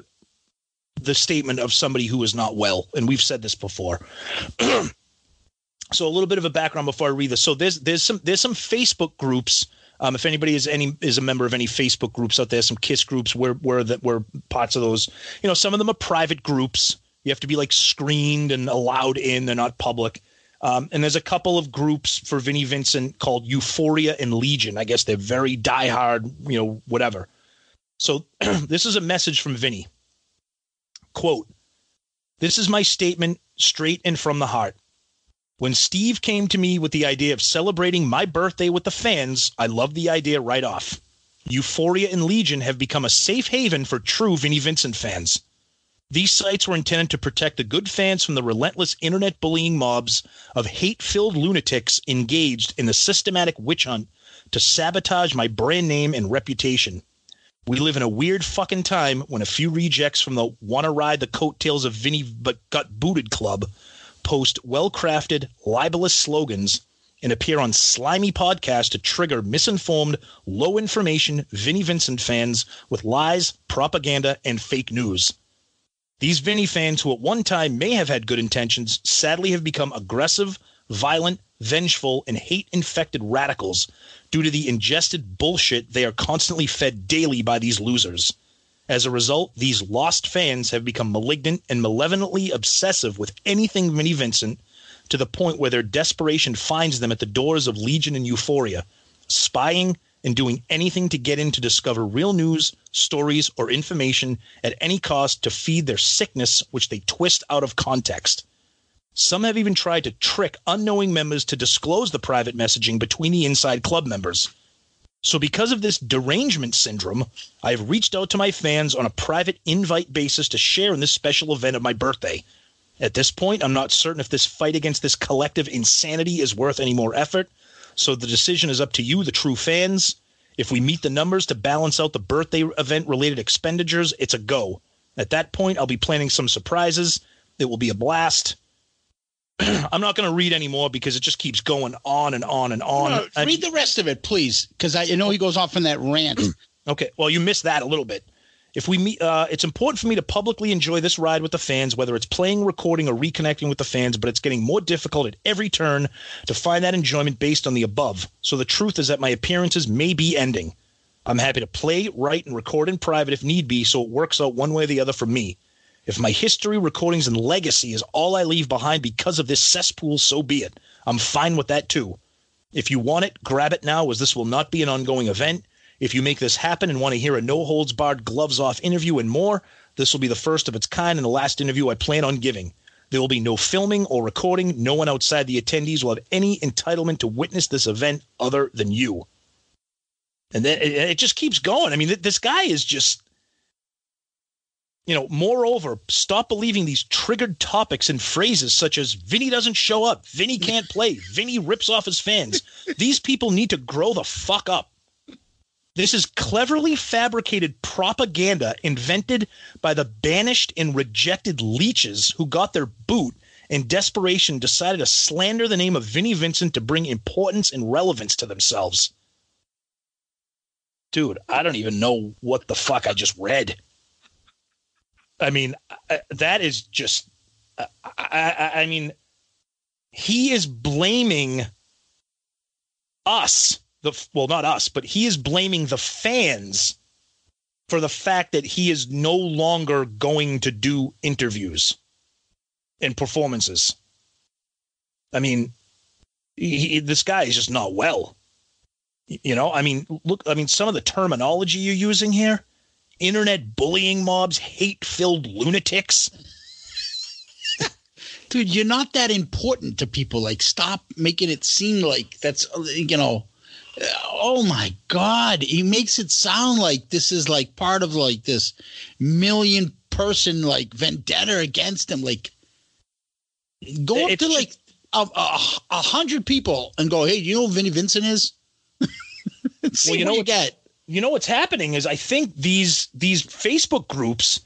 the statement of somebody who is not well, and we've said this before. so a little bit of a background before I read this. So there's there's some there's some Facebook groups Um, if anybody is any is a member of any Facebook groups out there, some Kiss groups, where where that were parts of those, you know, some of them are private groups. You have to be like screened and allowed in; they're not public. Um, and there's a couple of groups for Vinnie Vincent called Euphoria and Legion. I guess they're very diehard, you know, whatever. So this is a message from Vinnie. Quote, this is my statement straight and from the heart. When Steve came to me with the idea of celebrating my birthday with the fans, I loved the idea right off. Euphoria and Legion have become a safe haven for true Vinnie Vincent fans. These sites were intended to protect the good fans from the relentless internet bullying mobs of hate filled lunatics engaged in the systematic witch hunt to sabotage my brand name and reputation. We live in a weird fucking time when a few rejects from the wanna ride the coattails of Vinny but got booted club post well crafted, libelous slogans and appear on slimy podcasts to trigger misinformed, low information Vinnie Vincent fans with lies, propaganda, and fake news. These Vinnie fans, who at one time may have had good intentions, sadly have become aggressive, violent, vengeful, and hate infected radicals due to the ingested bullshit they are constantly fed daily by these losers. As a result, these lost fans have become malignant and malevolently obsessive with anything Vinnie Vincent to the point where their desperation finds them at the doors of Legion and Euphoria, spying and doing anything to get in to discover real news, stories, or information at any cost to feed their sickness, which they twist out of context. Some have even tried to trick unknowing members to disclose the private messaging between the inside club members. So, because of this derangement syndrome, I have reached out to my fans on a private invite basis to share in this special event of my birthday. At this point, I'm not certain if this fight against this collective insanity is worth any more effort. So, the decision is up to you, the true fans. If we meet the numbers to balance out the birthday event related expenditures, it's a go. At that point, I'll be planning some surprises. It will be a blast. I'm not going to read anymore because it just keeps going on and on and on. No, I- read the rest of it, please, because I you know he goes off on that rant. Okay, well, you missed that a little bit. If we meet, uh, it's important for me to publicly enjoy this ride with the fans, whether it's playing, recording, or reconnecting with the fans. But it's getting more difficult at every turn to find that enjoyment based on the above. So the truth is that my appearances may be ending. I'm happy to play, write, and record in private if need be, so it works out one way or the other for me. If my history, recordings, and legacy is all I leave behind because of this cesspool, so be it. I'm fine with that too. If you want it, grab it now, as this will not be an ongoing event. If you make this happen and want to hear a no holds barred, gloves off interview and more, this will be the first of its kind and the last interview I plan on giving. There will be no filming or recording. No one outside the attendees will have any entitlement to witness this event other than you. And then it, just keeps going. I mean, this guy is just, you know, moreover, stop believing these triggered topics and phrases such as Vinny doesn't show up, Vinny can't play, Vinny rips off his fans. These people need to grow the fuck up. This is cleverly fabricated propaganda invented by the banished and rejected leeches who got their boot in desperation decided to slander the name of Vinnie Vincent to bring importance and relevance to themselves. Dude, I don't even know what the fuck I just read. I mean, uh, that is just, uh, I, I, I mean, he is blaming us the well not us but he is blaming the fans for the fact that he is no longer going to do interviews and performances. I mean he- this guy is just not well. You know i mean look i mean some of the terminology you're using here internet bullying mobs hate filled lunatics Dude, you're not that important to people. Like, stop making it seem like that's, you know, oh my God. He makes it sound like this is like part of like this million person like vendetta against him. Like, go up It's to like a, a, a hundred people and go, hey, you know who Vinnie Vincent is? Well, you what know you what- get. You know what's happening is I think these these Facebook groups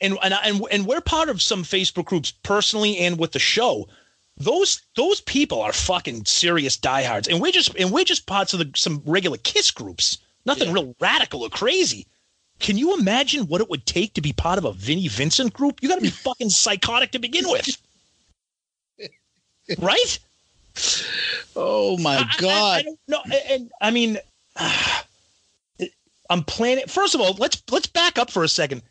and and and, and we're part of some Facebook groups personally and with the show. Those those people are fucking serious diehards, and we're just and we're just parts of the, some regular Kiss groups. Nothing Yeah. real radical or crazy. Can you imagine what it would take to be part of a Vinnie Vincent group? You got to be fucking psychotic to begin with, right? Oh my I- I- I, God. don't know. And, and I mean, I'm planning. First of all, let's let's back up for a second.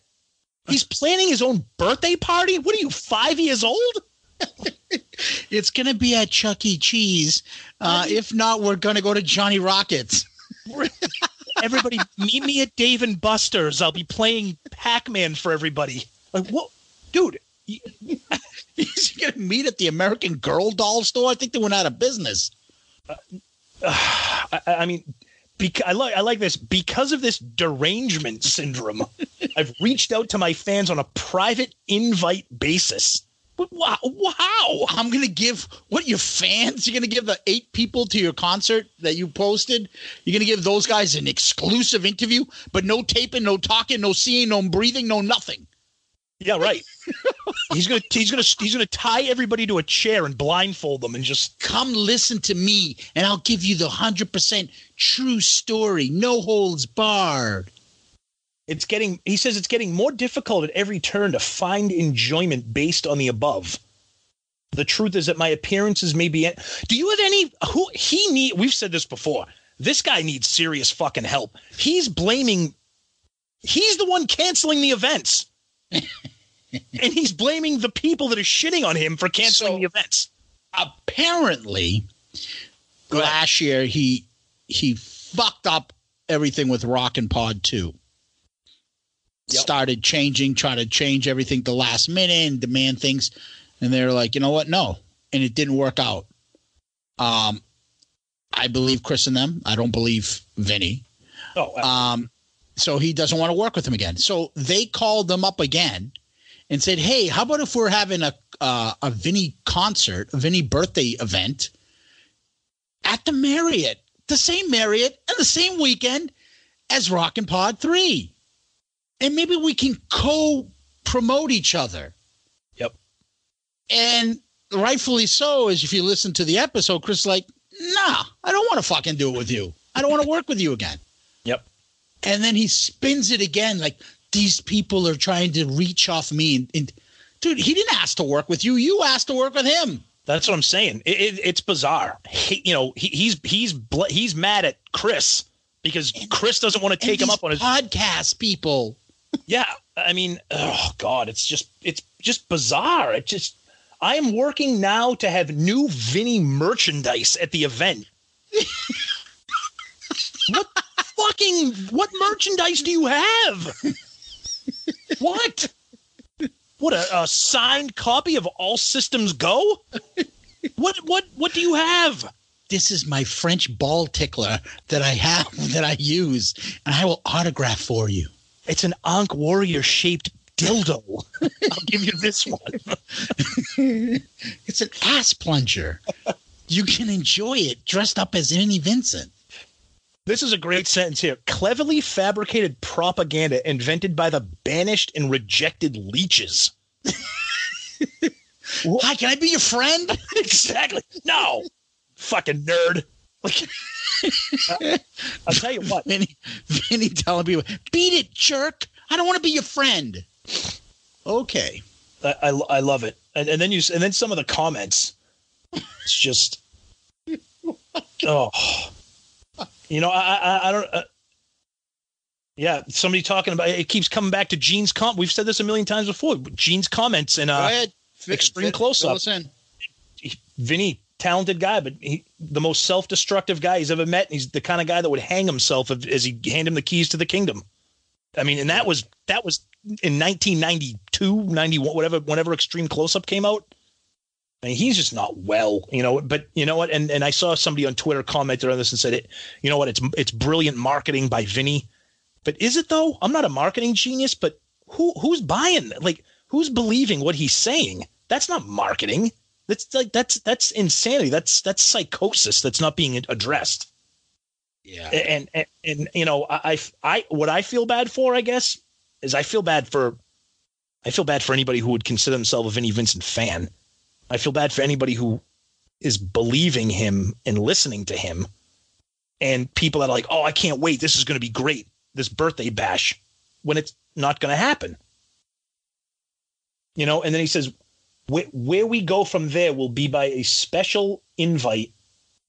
He's planning his own birthday party. What are you, five years old? It's gonna be at Chuck E. Cheese. Uh, if not, we're gonna go to Johnny Rockets. Everybody, meet me at Dave and Buster's. I'll be playing Pac-Man for everybody. Like what, dude? He's gonna meet at the American Girl doll store. I think they went out of business. I, I mean, bec- I like I like this because of this derangement syndrome. I've reached out to my fans on a private invite basis. Wow, wow! I'm gonna give what your fans. You're gonna give the eight people to your concert that you posted. You're gonna give those guys an exclusive interview, but no taping, no talking, no seeing, no breathing, no nothing. Yeah, right. he's gonna he's gonna he's gonna tie everybody to a chair and blindfold them and just Come listen to me, and I'll give you the hundred percent true story, no holds barred. it's getting he says it's getting more difficult at every turn to find enjoyment based on the above. The truth is that my appearances may be do you have any who he need we've said this before. This guy needs serious fucking help. He's blaming he's the one canceling the events and he's blaming the people that are shitting on him for canceling So- the events apparently last year he he fucked up everything with Rock and Pod 2. Yep. Started changing, trying to change everything the last minute and demand things. And they're like, you know what? No. And it didn't work out. Um I believe Chris and them. I don't believe Vinny. oh uh, Um, so he doesn't want to work with him again. So they called them up again and said, "Hey, how about if we're having a uh, a Vinny concert, a Vinny birthday event at the Marriott, the same Marriott, and the same weekend as Rock and Pod Three, and maybe we can co promote each other." Yep. And rightfully so, as if you listen to the episode, Chris is like, "Nah, I don't want to fucking do it with you. I don't want to work with you again." Yep. and then he spins it again like these people are trying to reach off me and, and dude he didn't ask to work with you you asked to work with him That's what I'm saying. It, it, it's bizarre. He, you know, he, he's he's bl- he's mad at Chris because Chris doesn't want to take him up on his. podcast people Yeah, I mean, oh god, it's just it's just bizarre. It just I am working now to have new Vinny merchandise at the event. what fucking what merchandise do you have? what? What a, a signed copy of All Systems Go? What what what do you have? this is my french ball tickler that i have that i use and i will autograph for you It's an Ankh Warrior shaped dildo. I'll give you this one. it's an ass plunger you can enjoy it dressed up as Vinnie Vincent. This is a great sentence here. Cleverly fabricated propaganda invented by the banished and rejected leeches. Hi, can I be your friend? exactly. No, fucking nerd. Like, I'll tell you what. Vinny, Vinny telling people, beat it, jerk. I don't want to be your friend. Okay. I, I, I love it. And, and then you and then some of the comments. It's just, oh, you know, I I, I don't. Uh, yeah, somebody talking about it keeps coming back to Gene's com. We've said this a million times before. Gene's comments and uh, extreme us in. Vinny, talented guy, but he, the most self-destructive guy he's ever met. And he's the kind of guy that would hang himself if, as he hand him the keys to the kingdom. I mean, and that was that was in 1992, 91, whatever, whenever Extreme Close Up came out. I mean, he's just not well, you know. But you know what? And and I saw somebody on Twitter commented on this and said, "It, you know what? It's it's brilliant marketing by Vinny." But is it though? I'm not a marketing genius, but who who's buying? Like, who's believing what he's saying? That's not marketing. That's like that's that's insanity. That's that's psychosis that's not being addressed. Yeah. And and, and you know, I, I I what I feel bad for, I guess, is I feel bad for I feel bad for anybody who would consider themselves a Vinnie Vincent fan. I feel bad for anybody who is believing him and listening to him, and people that are like, "Oh, I can't wait! This is going to be great! This birthday bash," when it's not going to happen. You know, and then he says, where, where we go from there will be by a special invite.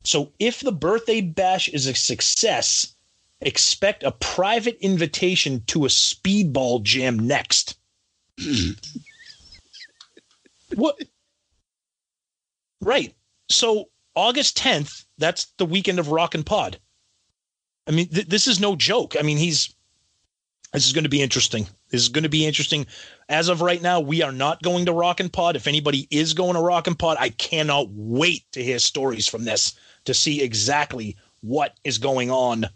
So if the birthday bash is a success, expect a private invitation to a speedball jam next. what? Right. So August 10th, that's the weekend of Rock and Pod. I mean, th- this is no joke. I mean, he's this is going to be interesting. This is going to be interesting. As of right now, we are not going to Rock and Pod. If anybody is going to Rock and Pod, I cannot wait to hear stories from this to see exactly what is going on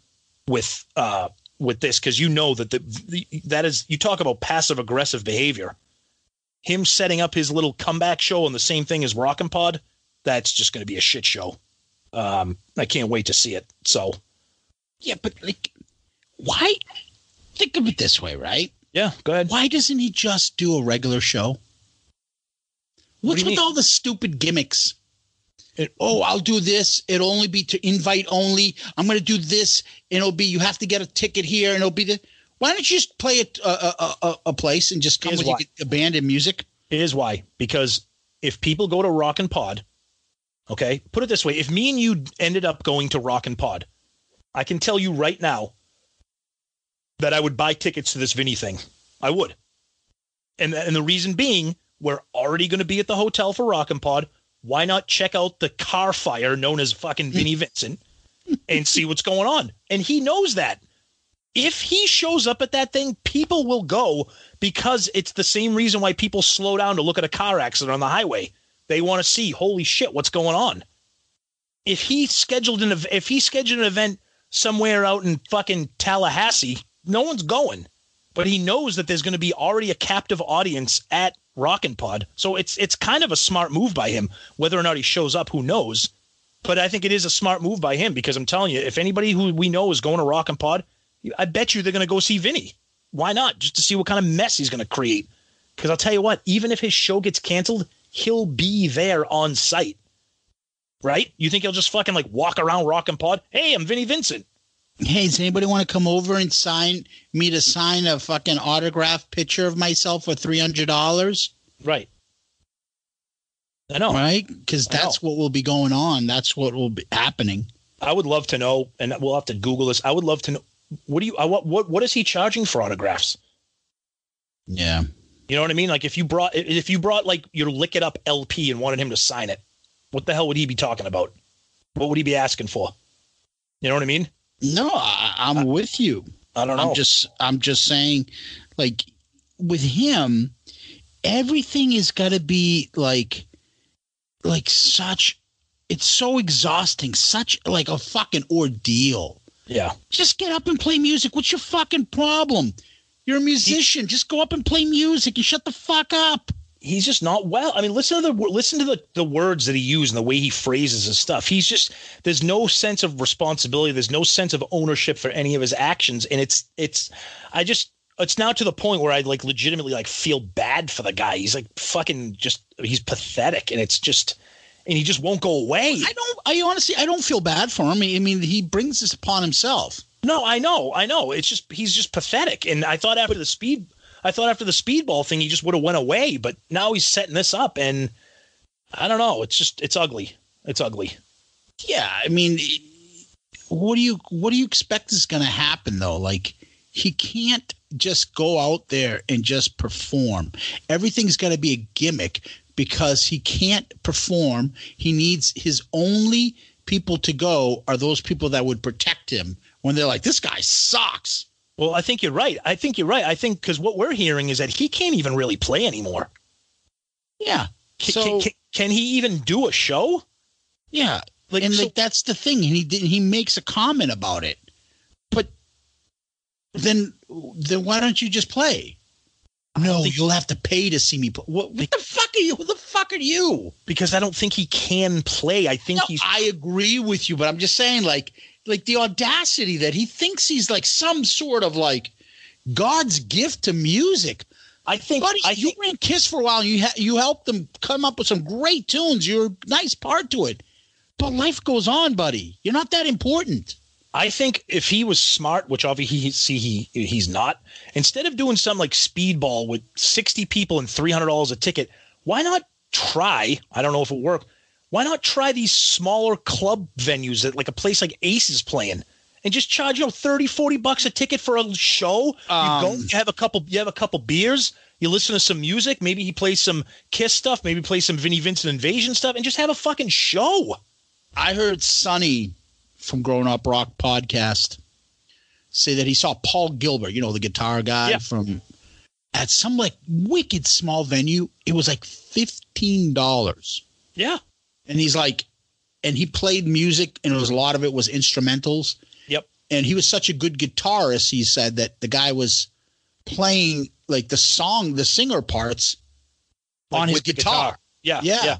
with uh with this because you know that the, the that is you talk about passive aggressive behavior. Him setting up his little comeback show on the same thing as Rock and Pod, that's just going to be a shit show. Um, I can't wait to see it. So, Yeah, but like, why? Think of it this way, right? yeah, go ahead. Why doesn't he just do a regular show? What's you with mean? all the stupid gimmicks? It- oh, I'll do this. It'll only be to invite only. I'm going to do this, and it'll be you have to get a ticket here, and it'll be the. Why don't you just play a a, a, a, a place and just come Here's with a band and music? Here's why. Because if people go to Rock and Pod, okay, put it this way: if me and you ended up going to Rock and Pod, I can tell you right now that I would buy tickets to this Vinny thing. I would, and and the reason being, we're already going to be at the hotel for Rock and Pod. Why not check out the car fire known as fucking Vinny Vincent and see what's going on? And he knows that. If he shows up at that thing, people will go because it's the same reason why people slow down to look at a car accident on the highway. They want to see, holy shit, what's going on? If he scheduled an if he scheduled an event somewhere out in fucking Tallahassee, no one's going. But he knows that there's going to be already a captive audience at Rockin' Pod, so it's it's kind of a smart move by him. Whether or not he shows up, who knows? But I think it is a smart move by him because I'm telling you, if anybody who we know is going to Rockin' Pod, I bet you they're going to go see Vinny. Why not? Just to see what kind of mess he's going to create. Because I'll tell you what, even if his show gets canceled, he'll be there on site. Right? You think he'll just fucking like walk around rock and Pod? Hey, I'm Vinny Vincent. Hey, does anybody want to come over and sign me to sign a fucking autograph picture of myself for three hundred dollars? Right. I know. Right? Because that's what will be going on. That's what will be happening. I would love to know, and we'll have to Google this. I would love to know what do you I, what what what is he charging for autographs? Yeah. You know what I mean? Like if you brought if you brought like your lick it up LP and wanted him to sign it, what the hell would he be talking about? What would he be asking for? You know what I mean? No, I, I'm with you. I don't know. I'm just I'm just saying, like with him, everything is got to be like like such. It's so exhausting, such like a fucking ordeal. yeah. Just get up and play music. What's your fucking problem? You're a musician. Just go up and play music You shut the fuck up. He's just not well. I mean, listen to the listen to the, the words that he used and the way he phrases his stuff. He's just there's no sense of responsibility. There's no sense of ownership for any of his actions, and it's it's I just it's now to the point where I like legitimately like feel bad for the guy. He's like fucking just he's pathetic, and it's just and he just won't go away. I don't. I honestly, I don't feel bad for him. I mean, he brings this upon himself. No, I know, I know. It's just he's just pathetic. And I thought after the speed, I thought after the speedball thing, he just would have went away. But now he's setting this up, and I don't know. It's just it's ugly. It's ugly. Yeah, I mean, what do you what do you expect is going to happen though? Like he can't just go out there and just perform. Everything's got to be a gimmick because he can't perform. He needs his only people to go are those people that would protect him when they're like, "This guy sucks." Well, I think you're right. I think you're right. I think because what we're hearing is that he can't even really play anymore. Yeah. Can, So can, can, can he even do a show? yeah, Like, and so- like that's the thing. And he didn't, he makes a comment about it, but then then why don't you just play? No, think- you'll have to pay to see me play. What, what the fuck are you? Who the fuck are you? because I don't think he can play. I think No, he's. I agree with you, but I'm just saying, like, like the audacity that he thinks he's like some sort of like God's gift to music. I think. Buddy, I you think. ran Kiss for a while. And you ha- you helped them come up with some great tunes. You're a nice part to it, but life goes on, buddy. You're not that important. I think if he was smart, which obviously he see he he's not, instead of doing some like speedball with sixty people and three hundred dollars a ticket, why not try? I don't know if it worked. Why not try these smaller club venues that like a place like Ace is playing, and just charge you know 30 40 bucks a ticket for a show you go Um, you have a couple you have a couple beers you listen to some music maybe he plays some kiss stuff maybe play some vinnie vincent invasion stuff and just have a fucking show I heard Sonny from Grown Up Rock podcast say that he saw Paul Gilbert, you know, the guitar guy Yeah. from at some like wicked small venue. It was like fifteen dollars. yeah And he's like and he played music and it was a lot of it was instrumentals. Yep. And he was such a good guitarist, he said that the guy was playing like the song, the singer parts Like on his the guitar. yeah Yeah. yeah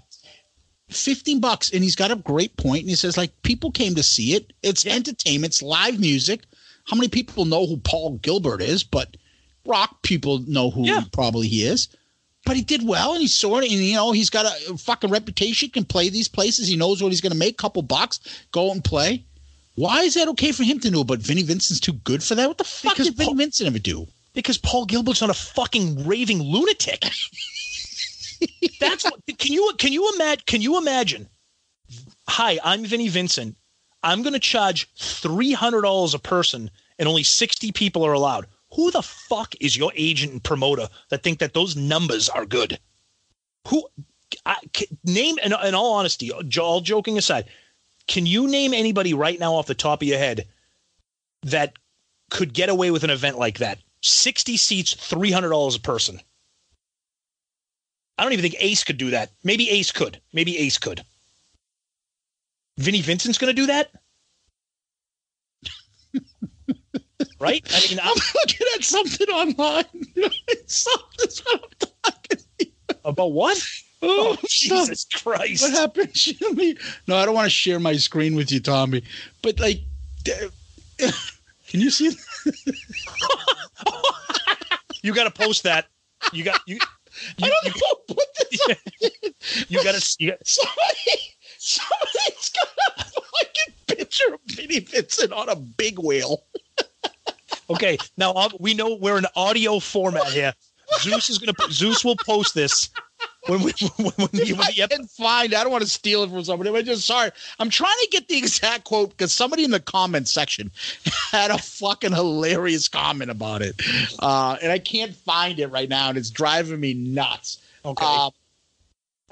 15 bucks and he's got a great point and he says like people came to see it it's Yeah. entertainment it's live music how many people know who paul gilbert is but rock people know who Yeah. probably he is but he did well and he's sort of and you know he's got a fucking reputation can play these places. He knows what he's going to make couple bucks go and play. Why is that okay for him to know but vinnie vincent's too good for that? What the fuck Because did vinnie Paul- vincent ever do? Because paul gilbert's not a fucking raving lunatic. That's what can you can you imagine can you imagine? Hi i'm vinnie vincent. I'm going to charge $300 a person and only 60 people are allowed who the fuck is your agent and promoter that think that those numbers are good? Who I, name in, in all honesty all joking aside can you name anybody right now off the top of your head that could get away with an event like that? 60 seats $300 a person. I don't even think ace could do that. Maybe ace could. Maybe ace could. Vinnie vincent's going to do that right i mean I'm, looking at something online something's what i'm talking about what oh, oh jesus christ What happened to me? No, I don't want to share my screen with you, Tommy. But like, can you see? you got to post that you got you I you, don't you. Put this you got to you got, Somebody, somebody's got a fucking picture of Vinnie Vincent on a big wheel. Okay, now uh, we know we're in audio format here. Zeus is gonna Zeus will post this when we when, when, the, when I the ep- can find. I don't want to steal it from somebody. I'm just sorry. I'm trying to get the exact quote because somebody in the comment section had a fucking hilarious comment about it, uh, and I can't find it right now, and it's driving me nuts. okay. Uh,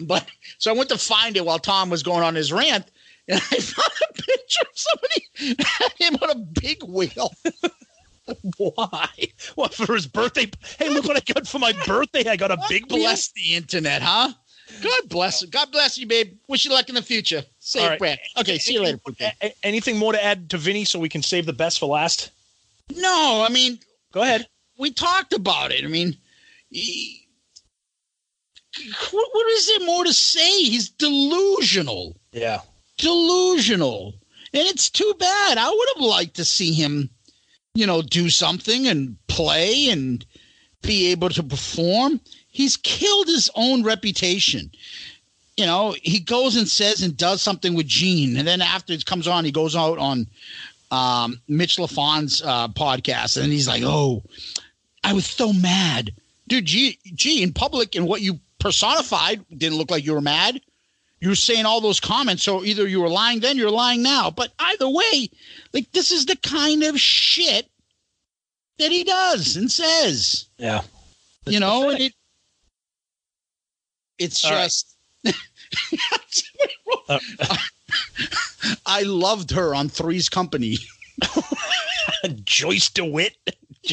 but so I went to find it while Tom was going on his rant, and I found a picture of somebody had him on a big wheel. Why? What for his birthday? Hey, look what I got for my birthday! I got a big bless the internet, huh? God bless God bless you, babe. Wish you luck in the future. Say All right. Brad. Okay, see you later. A- a- Anything more to add to Vinny so we can save the best for last? No, I mean, Go ahead. we talked about it. I mean, he, what, what is there more to say? He's delusional. Yeah. Delusional. And it's too bad. I would have liked to see him, you know, do something and play and be able to perform. He's killed his own reputation. You know, he goes and says and does something with Gene, and then after it comes on, he goes out on um, Mitch LaFon's uh, podcast, and he's like, "Oh, I was so mad, dude. Gee, gee, in public and what you personified didn't look like you were mad. You were saying all those comments, so either you were lying then, you're lying now. But either way, like this is the kind of shit that he does and says, Yeah. you know, and it it's All right. just. Uh, I loved her on Three's Company. Joyce DeWitt.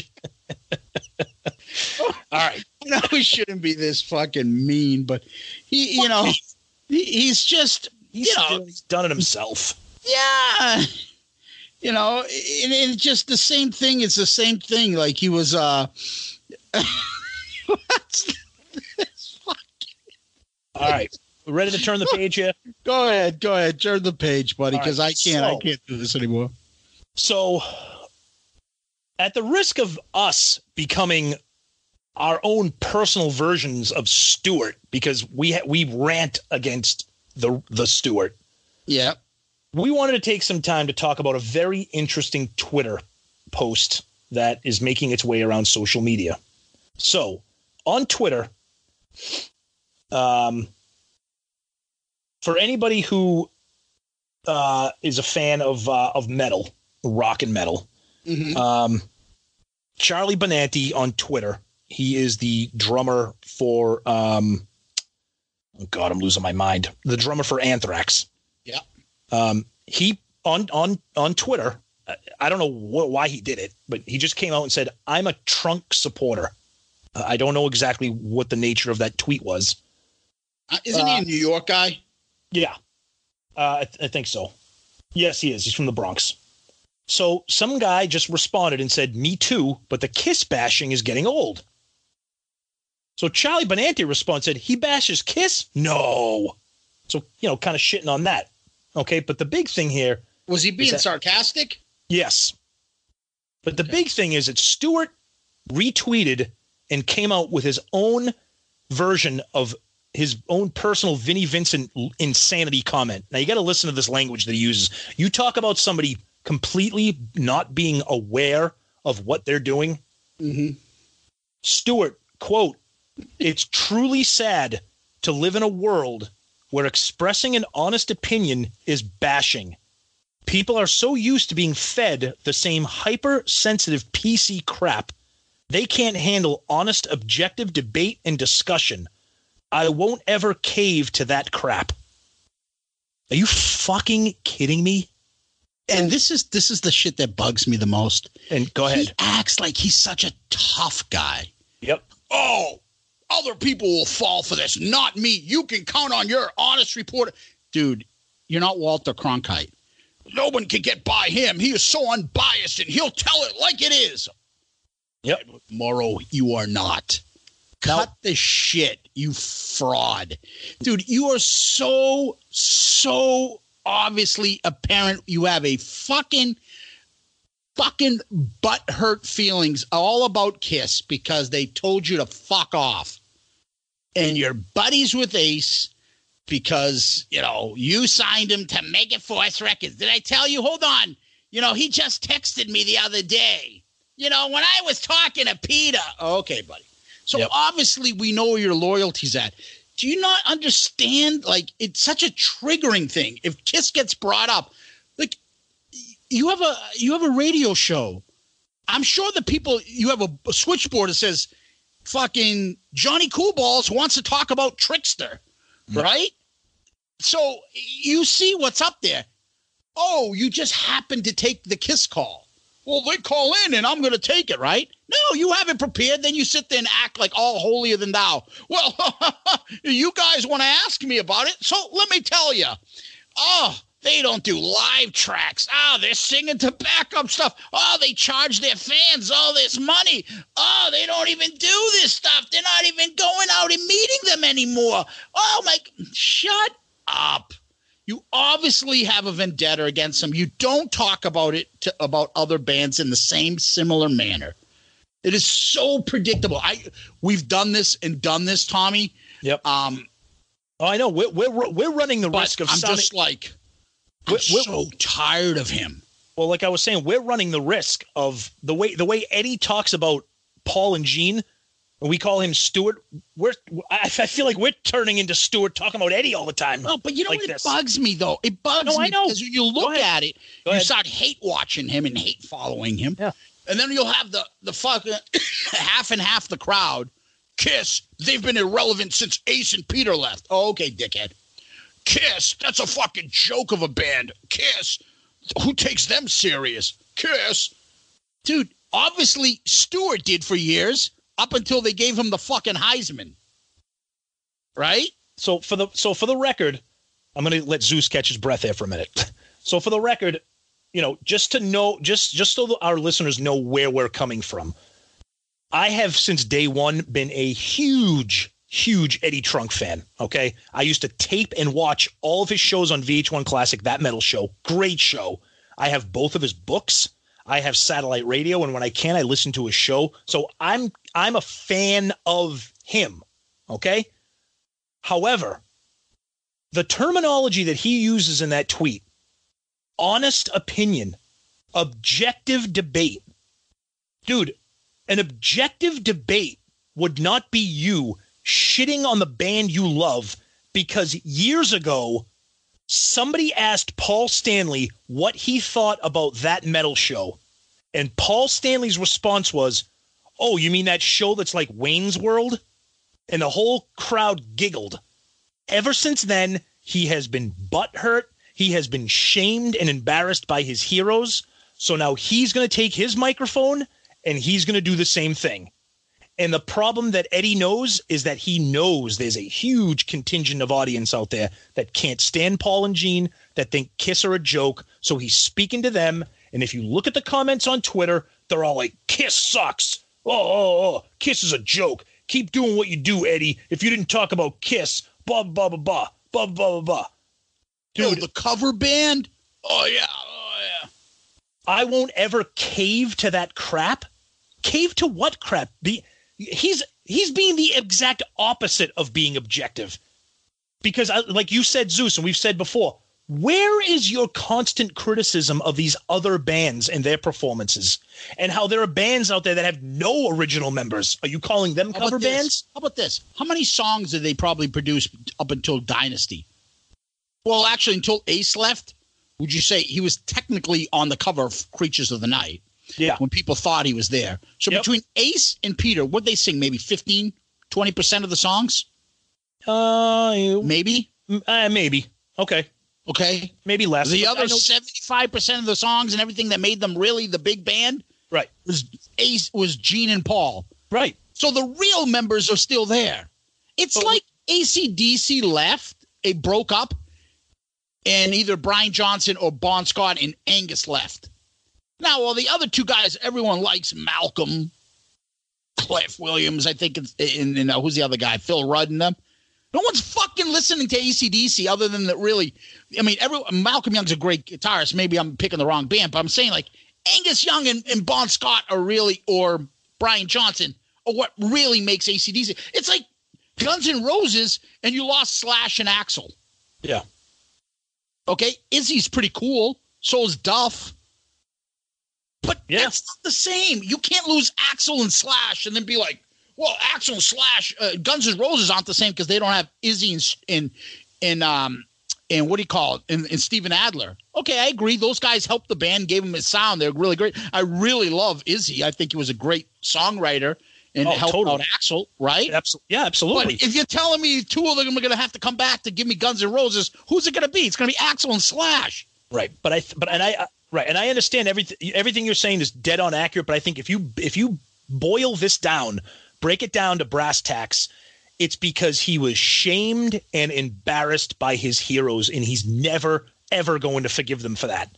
All right. I know he shouldn't be this fucking mean, but he, you know, he's just, He's, you know, he's done it himself. yeah, you know, and it's just the same thing. It's the same thing. Like he was, uh, what's this fuck? All right. We're ready to turn the page here. Go ahead, go ahead, turn the page, buddy, because right, I can't, I can't do this anymore. So, at the risk of us becoming our own personal versions of Stewart, because we ha- we rant against the the Stewart, Yeah, we wanted to take some time to talk about a very interesting Twitter post that is making its way around social media. So, on Twitter, um, for anybody who uh, is a fan of uh, of metal, rock and metal. Mhm. Um, Charlie Benante on Twitter. He is the drummer for. Um, oh God, I'm losing my mind. The drummer for Anthrax. Yeah. Um, he on on on Twitter. I- don't know wh- why he did it, but he just came out and said, "I'm a Trunk supporter." Uh, I don't know exactly what the nature of that tweet was. Uh, isn't he Uh, a New York guy? Yeah, uh, I, th- I think so. Yes, he is. He's from the Bronx. So some guy just responded and said, "Me too," but the kiss bashing is getting old. So Charlie Benante responds said, "He bashes Kiss? No." So you know, kind of shitting on that. Okay, but the big thing here, Was he being that- sarcastic? yes. But the big thing is that Stewart retweeted and came out with his own version of his own personal Vinnie Vincent insanity comment. Now you got to listen to this language that he uses. You talk about somebody completely not being aware of what they're doing. Mm-hmm. Stewart, quote, it's truly sad to live in a world where expressing an honest opinion is bashing. People are so used to being fed the same hypersensitive PC crap, they can't handle honest, objective debate and discussion. I won't ever cave to that crap. Are you fucking kidding me? And this is this is the shit that bugs me the most. And go ahead. He acts like he's such a tough guy. Yep. Oh, other people will fall for this, not me. You can count on your honest reporter. Dude, you're not Walter Cronkite. No one can get by him. He is so unbiased and he'll tell it like it is. Yep. Murrow, you are not. Cut the shit, you fraud. Dude, you are so, so obviously apparent you have a fucking, fucking butt hurt feelings all about Kiss because they told you to fuck off. And you're buddies with Ace because, you know, you signed him to Megaforce Records. Did I tell you? Hold on. You know, he just texted me the other day. You know, when I was talking to Peter. Okay, buddy. So Yep. obviously we know where your loyalty's at. Do you not understand? Like, it's such a triggering thing. If Kiss gets brought up, you have a you have a radio show. I'm sure the people you have a, a switchboard that says fucking Johnny Coolballs wants to talk about Trickster, mm. right? So you see what's up there. Oh, you just happened to take the kiss call. Well, they call in and I'm going to take it, right? No, you have it prepared. Then you sit there and act like all holier than thou. Well, you guys want to ask me about it. So let me tell you. Oh, they don't do live tracks. Oh, they're singing to backup stuff. Oh, they charge their fans all this money. Oh, they don't even do this stuff. They're not even going out and meeting them anymore. Oh, my. Shut up. You obviously have a vendetta against them. You don't talk about it to, about other bands in the same similar manner. It is so predictable. I we've done this and done this, Tommy. Yep. Um, Oh, I know. We're we're we're running the risk of I'm sounding. just like I'm so tired of him. Well, like I was saying, we're running the risk of the way the way Eddie talks about Paul and Gene, and we call him Stuart. We're I, I feel like we're turning into Stuart talking about Eddie all the time. No, but you know Like what this. bugs me though? It bugs No, I me know. because when you look at it, Go you ahead. start hate watching him and hate following him. Yeah. And then you'll have the the fucking half and half the crowd. Kiss, they've been irrelevant since Ace and Peter left. Oh, okay, dickhead. Kiss, that's a fucking joke of a band. Kiss, who takes them serious? Kiss, dude. Obviously, Stewart did for years up until they gave him the fucking Heisman. Right? So for the so for the record, I'm to let Zeus catch his breath there for a minute. So for the record, you know, just to know, just just so our listeners know where we're coming from, I have since day one been a huge, huge Eddie Trunk fan. Okay, I used to tape and watch all of his shows on VH1 Classic, that metal show, great show. I have both of his books. I have satellite radio, and when I can, I listen to his show. So I'm I'm a fan of him. Okay. However, the terminology that he uses in that tweet, honest opinion, objective debate, dude, an objective debate would not be you shitting on the band you love because years ago somebody asked Paul Stanley what he thought about that metal show. And Paul Stanley's response was, Oh, you mean that show that's like Wayne's World? And the whole crowd giggled. Ever since then, he has been butthurt. He has been shamed and embarrassed by his heroes. So now he's going to take his microphone and he's going to do the same thing. And the problem that Eddie knows is that he knows there's a huge contingent of audience out there that can't stand Paul and Gene, that think Kiss are a joke. So he's speaking to them. And if you look at the comments on Twitter, they're all like, Kiss sucks. Oh, oh, oh, oh Kiss is a joke. Keep doing what you do, Eddie. If you didn't talk about Kiss, blah, blah, blah, blah, blah, blah, blah, blah. Dude, the cover band. Oh, yeah. Oh, yeah. I won't ever cave to that crap. Cave to what crap? Be he's he's being the exact opposite of being objective. Because I, like you said zeus and we've said before where is your constant criticism of these other bands and their performances? And how there are bands out there that have no original members. Are you calling them How cover bands? How about this? How many songs did they probably produce up until Dynasty? Well, actually, until Ace left, would you say he was technically on the cover of Creatures of the Night yeah when people thought he was there? So Yep. between Ace and Peter, would they sing? Maybe 15, 20% of the songs? uh, Maybe? uh maybe okay Okay. maybe less The other know- 75% of the songs and everything that made them really the big band right was Ace, was Gene and Paul. right So the real members are still there. It's But- like ACDC left, it broke up, and either Brian Johnson or Bon Scott and Angus left. Now, well, the other two guys everyone likes Malcolm, Cliff Williams, I think, it's, and, and uh, who's the other guy? Phil Rudd and them. No one's fucking listening to ACDC other than that really. I mean, every, Malcolm Young's a great guitarist. Maybe I'm picking the wrong band, but I'm saying like Angus Young and, and Bon Scott are really, or Brian Johnson, are what really makes ACDC. It's like Guns N' Roses and you lost Slash and Axl. yeah Okay, Izzy's pretty cool. So is Duff. But Yeah. that's not the same. You can't lose Axl and Slash and then be like, well, Axl and Slash, uh, Guns N' Roses aren't the same because they don't have Izzy and and and um and what do you call it? And, and Steven Adler. Okay, I agree. Those guys helped the band, gave them a sound. They're really great. I really love Izzy. I think he was a great songwriter and Oh, helped totally. out Axl, right? Absol- yeah But absolutely if you're telling me two of them are going to have to come back to give me Guns N' Roses, who's it going to be? It's going to be Axl and Slash. Right, but I, but and I, I- right, and I understand everything. Everything you're saying is dead on accurate. But I think if you if you boil this down, break it down to brass tacks, it's because he was shamed and embarrassed by his heroes, and he's never ever going to forgive them for that.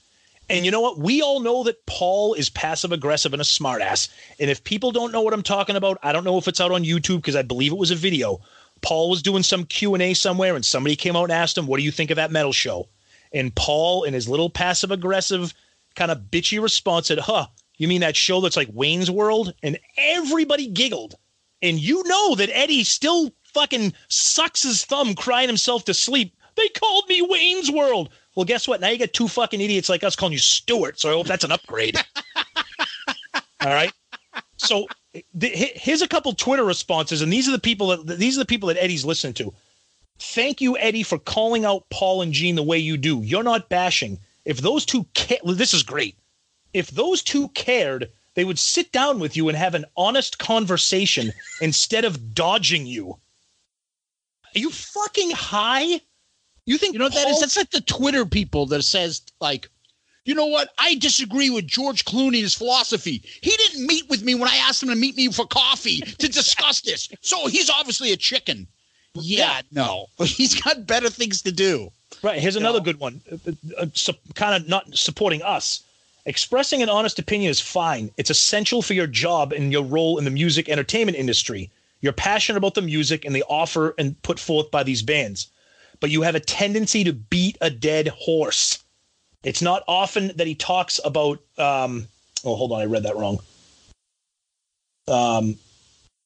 And you know what? We all know that Paul is passive aggressive and a smartass. And if people don't know what I'm talking about, I don't know if it's out on YouTube because I believe it was a video. Paul was doing some Q and A somewhere, and somebody came out and asked him, "What do you think of that metal show?" And Paul, in his little passive aggressive, kind of bitchy response, said, Huh, you mean that show that's like Wayne's World? And everybody giggled. And you know that Eddie still fucking sucks his thumb crying himself to sleep. They called me Wayne's World. Well, guess what? Now you got two fucking idiots like us calling you Stuart. So I hope that's an upgrade. All right. So th- here's a couple Twitter responses, and these are the people that these are the people that Eddie's listening to. Thank you, Eddie, for calling out Paul and Gene the way you do. You're not bashing. If those two, ca- this is great. If those two cared, they would sit down with you and have an honest conversation instead of dodging you. Are you fucking high? You think You know what that is? Paul- That's like the Twitter people that says like, you know what? I disagree with George Clooney's philosophy. He didn't meet with me when I asked him to meet me for coffee to discuss this. So he's obviously a chicken. Yeah, no. He's got better things to do. Right. Here's another good one. Uh, uh, su- kind of not supporting us. Expressing an honest opinion is fine. It's essential for your job and your role in the music entertainment industry. You're passionate about the music and the offer and put forth by these bands, but you have a tendency to beat a dead horse. It's not often that he talks about. Um, oh, hold on, I read that wrong. Um,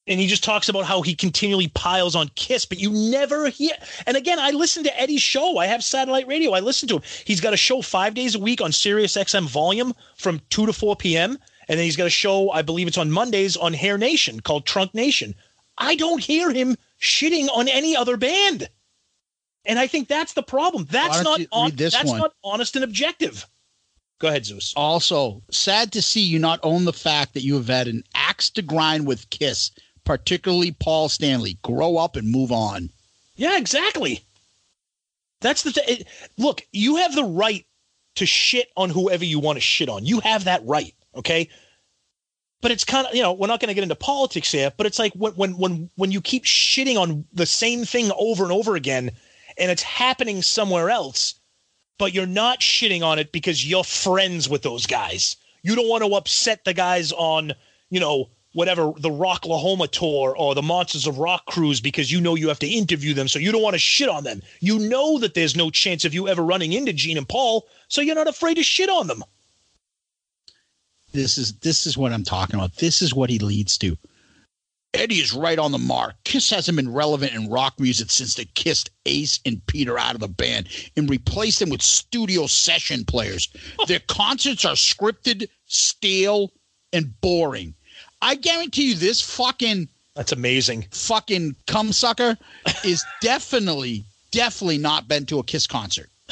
and he just talks about how he continually piles on Kiss, but you never hear. And again, I listen to Eddie's show. I have satellite radio. I listen to him. He's got a show five days a week on Sirius XM Volume from two to four p.m. And then he's got a show, I believe it's on Mondays on Hair Nation called Trunk Nation. I don't hear him shitting on any other band. And I think that's the problem. That's don't on, that's one? not honest and objective. Go ahead, Zeus. Also, sad to see you not own the fact that you have had an axe to grind with Kiss, particularly Paul Stanley. Grow up and move on. Yeah, exactly. That's the th- look. You have the right to shit on whoever you want to shit on. You have that right. Okay. But it's kind of you know we're not going to get into politics here, but it's like when when when when you keep shitting on the same thing over and over again, and it's happening somewhere else, but you're not shitting on it because you're friends with those guys. You don't want to upset the guys on you know whatever the Rocklahoma tour or the Monsters of Rock cruise because you know you have to interview them, so you don't want to shit on them. You know that there's no chance of you ever running into Gene and Paul, so you're not afraid to shit on them. This is this is what I'm talking about. This is what he leads to. Eddie is right on the mark. Kiss hasn't been relevant in rock music since they kissed Ace and Peter out of the band and replaced them with studio session players. Their concerts are scripted, stale, and boring. I guarantee you this fucking That's amazing. fucking cum sucker is definitely, definitely not been to a Kiss concert.